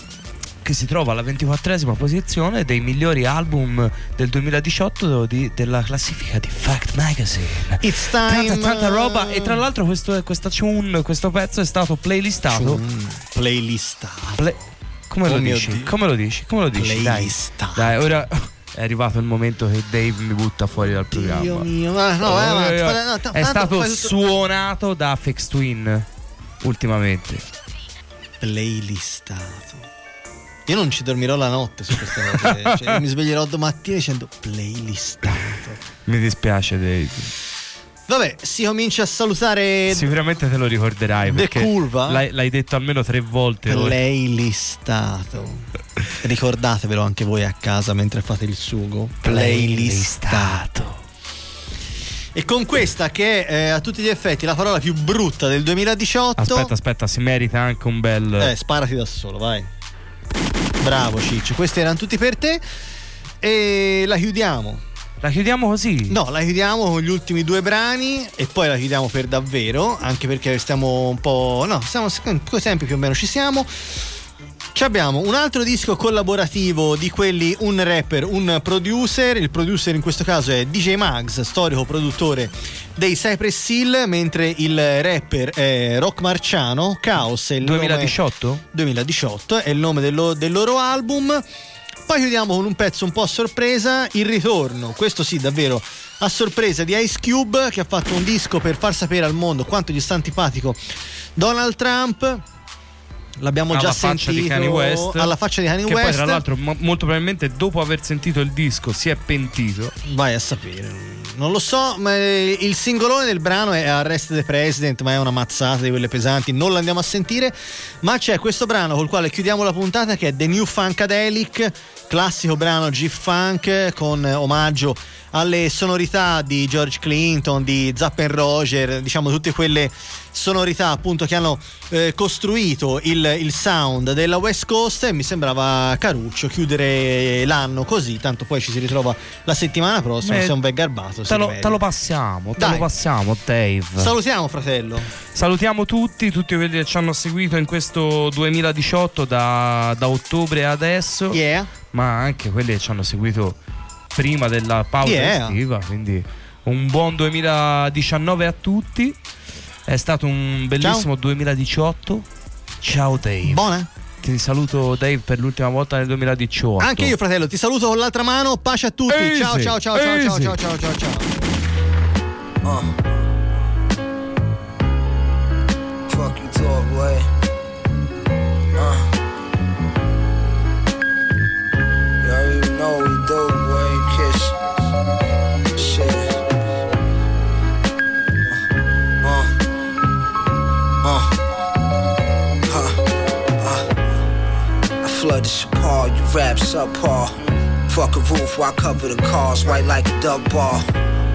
che si trova alla 24esima posizione dei migliori album del 2018 di- della classifica di Fact Magazine. It's time. Tanta, tanta roba e tra l'altro questo, questa tune, questo pezzo è stato playlistato. Playlistato. Play- come, Oh lo mio dici? Come lo dici? Come lo dici? Dai, dai, ora è arrivato il momento che Dave mi butta fuori dal programma. Dio mio, ma no, vai avanti, Eh, fai- no, t- è stato suonato da Afex Twin ultimamente. Playlistato. Io non ci dormirò la notte su queste cose. cioè, io mi sveglierò domattina dicendo playlistato. Mi dispiace, Dave. Vabbè, si comincia a salutare Sicuramente te lo ricorderai The Curva. l'hai, l'hai detto almeno tre volte. playlistato. Ricordatevelo anche voi a casa mentre fate il sugo. Playlistato. E con questa che è eh, a tutti gli effetti la parola più brutta del 2018. Aspetta, aspetta, si merita anche un bel. Eh, sparati da solo, vai. Bravo Ciccio, questi erano tutti per te. E la chiudiamo. La chiudiamo così? No, la chiudiamo con gli ultimi due brani e poi la chiudiamo per davvero, anche perché stiamo un po'... No, stiamo quei tempi più o meno ci siamo. Ci abbiamo un altro disco collaborativo di quelli un rapper, un producer. Il producer in questo caso è DJ Mags, storico produttore dei Cypress Hill, mentre il rapper è Rock Marciano. Chaos è il nome- 2018? 2018 è il nome del, del loro album. Poi chiudiamo con un pezzo un po' a sorpresa, il ritorno, questo sì davvero a sorpresa di Ice Cube che ha fatto un disco per far sapere al mondo quanto gli sta antipatico Donald Trump. L'abbiamo alla già faccia sentito di Kanye West alla faccia di Kanye che West. poi tra l'altro mo- molto probabilmente dopo aver sentito il disco si è pentito Vai a sapere. Non lo so, ma il singolone del brano è Arrest the President, ma è una mazzata di quelle pesanti, non lo andiamo a sentire. Ma c'è questo brano col quale chiudiamo la puntata che è The New Funkadelic, classico brano G-Funk con omaggio alle sonorità di George Clinton, di Zapp and Roger, diciamo tutte quelle sonorità appunto che hanno eh, costruito il, il sound della West Coast e mi sembrava caruccio chiudere l'anno così, tanto poi ci si ritrova la settimana prossima, Beh, se un bel garbato. te lo, te lo passiamo te Dai. lo passiamo Dave Salutiamo fratello. salutiamo tutti tutti quelli che ci hanno seguito in questo 2018 da, da ottobre adesso ma anche quelli che ci hanno seguito prima della pausa Yeah. estiva quindi un buon 2019 a tutti. È stato un bellissimo 2018 ciao Dave. Buona. Ti saluto Dave per l'ultima volta nel 2018 Anche io fratello, ti saluto con l'altra mano, pace a tutti. Easy, Ciao ciao ciao ciao ciao easy. ciao ciao ciao ciao. Fuck Chappelle, you rap subpar. Fuck a roof while I cover the cars, white like a dub bar.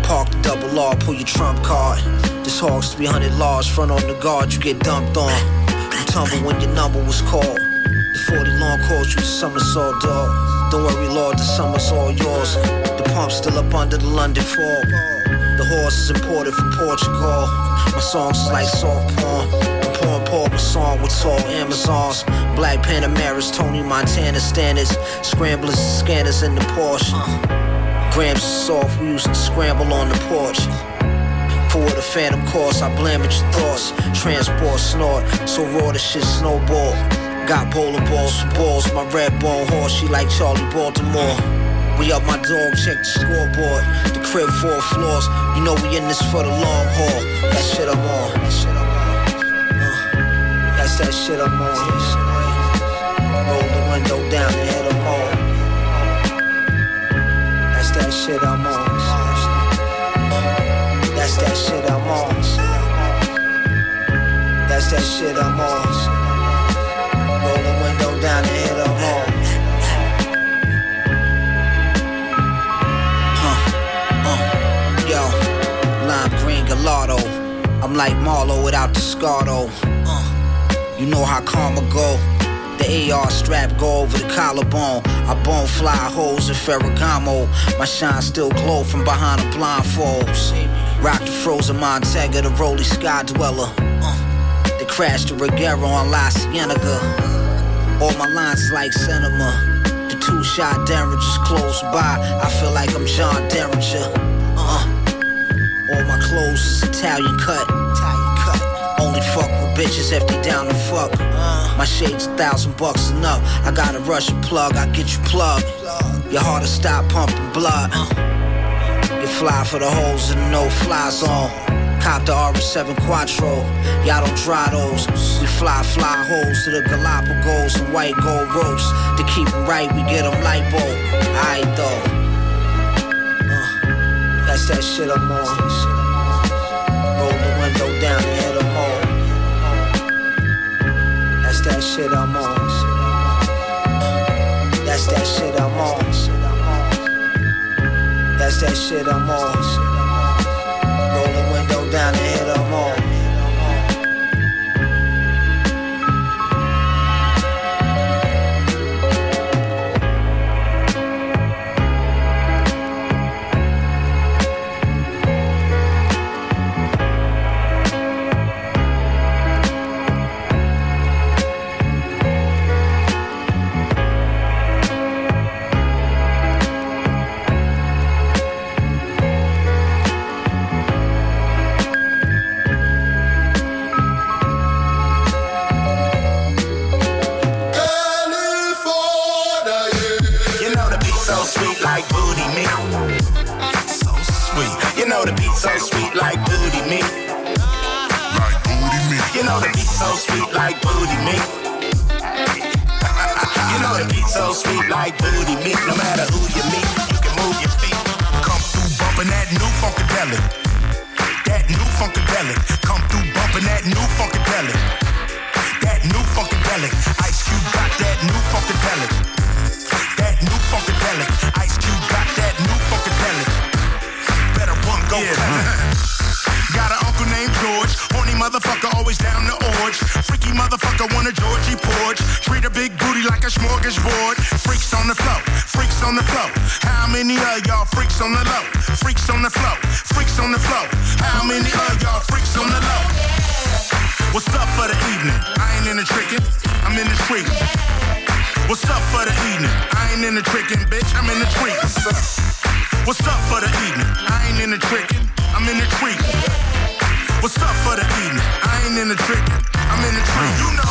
Park the double R, pull your trump card. This hog's 300 large, front on the guard, you get dumped on. You tumble when your number was called. The 40 long calls you the somersault dog. Don't worry, Lord, the summer's all yours. The pump's still up under the London fog. The horse is imported from Portugal. My songs like soft porn. My song with tall Amazons. Black Panameras, Tony Montana standards. Scramblers, scanners in the Porsche. Grams of soft, we used to scramble on the porch. For the phantom course, I blame at your thoughts. Transport snort, so raw the shit snowball. Got bowling balls for balls, my red bone horse, she like Charlie Baltimore. We up my dog, check the scoreboard. The crib four floors, you know we in this for the long haul. That shit I'm on. That shit I'm on. Roll the window down and hit 'em all. That's that shit I'm on. That's that shit I'm on. That's that shit I'm on. Roll the window down and hit 'em all. Huh. Uh. Yo, lime green gelato. I'm like Marlo without the Scardo. Uh. You know how karma go. The AR strap go over the collarbone. I bone fly holes in Ferragamo. My shine still glow from behind the blindfolds. Rock the frozen Montega, the Rolly Sky Dweller. Uh, the crash the Regera on La Cienega. All my lines is like cinema. The two shot Derringers close by. I feel like I'm John Derringer. Uh, all my clothes is Italian cut. Italian cut. Only fuck bitches if down to fuck. My shades a thousand bucks and up. I gotta rush a plug, I get you plugged. Your heart will stop pumping blood. Get fly for the holes and the no fly zone. Cop the RS7 Quattro. Y'all don't try those. We fly, fly holes to the Galapagos and white gold ropes. To keep 'em right, we get 'em lipo. Aight though. Uh, that's that shit I'm on. Roll the window down shit I'm on. That's that shit I'm on. That's that shit I'm on. Roll the window down and hit 'em so sweet like booty meat. Like booty meat. You know the beat so sweet like booty meat. You know the beat so sweet like booty meat. No matter who you meet, you can move your feet. Come through bumping that new funkadelic. That new funkadelic. Come through bumping that new funkadelic. That new funkadelic. Ice Cube got that new funkadelic. That new funkadelic. Go it. Got an uncle named George. Horny motherfucker, always down to orge. Freaky motherfucker, want a Georgie porch. Treat a big booty like a smorgasbord. Freaks on the flow, freaks on the flow. How many of y'all freaks on the low? Freaks on the flow, freaks on the flow. How many of y'all freaks on the low? What's up for the evening? I ain't in the trickin', I'm in the street. What's up for the evening? I ain't in the trickin', bitch, I'm in the tree. What's up for the evening? I ain't in the trickin', I'm in the tree. What's up for the evening? I ain't in the trickin', I'm in the tree. You know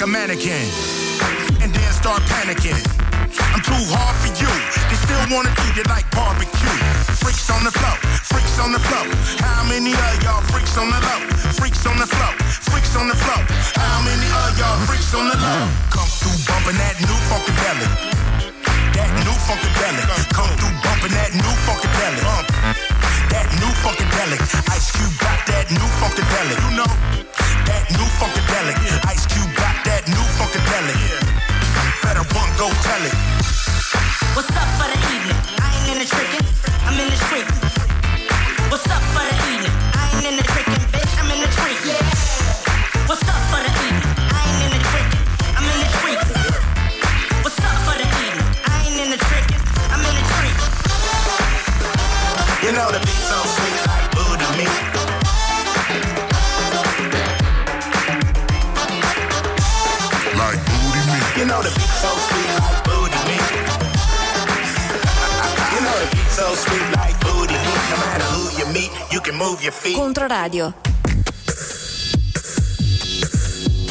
like a mannequin.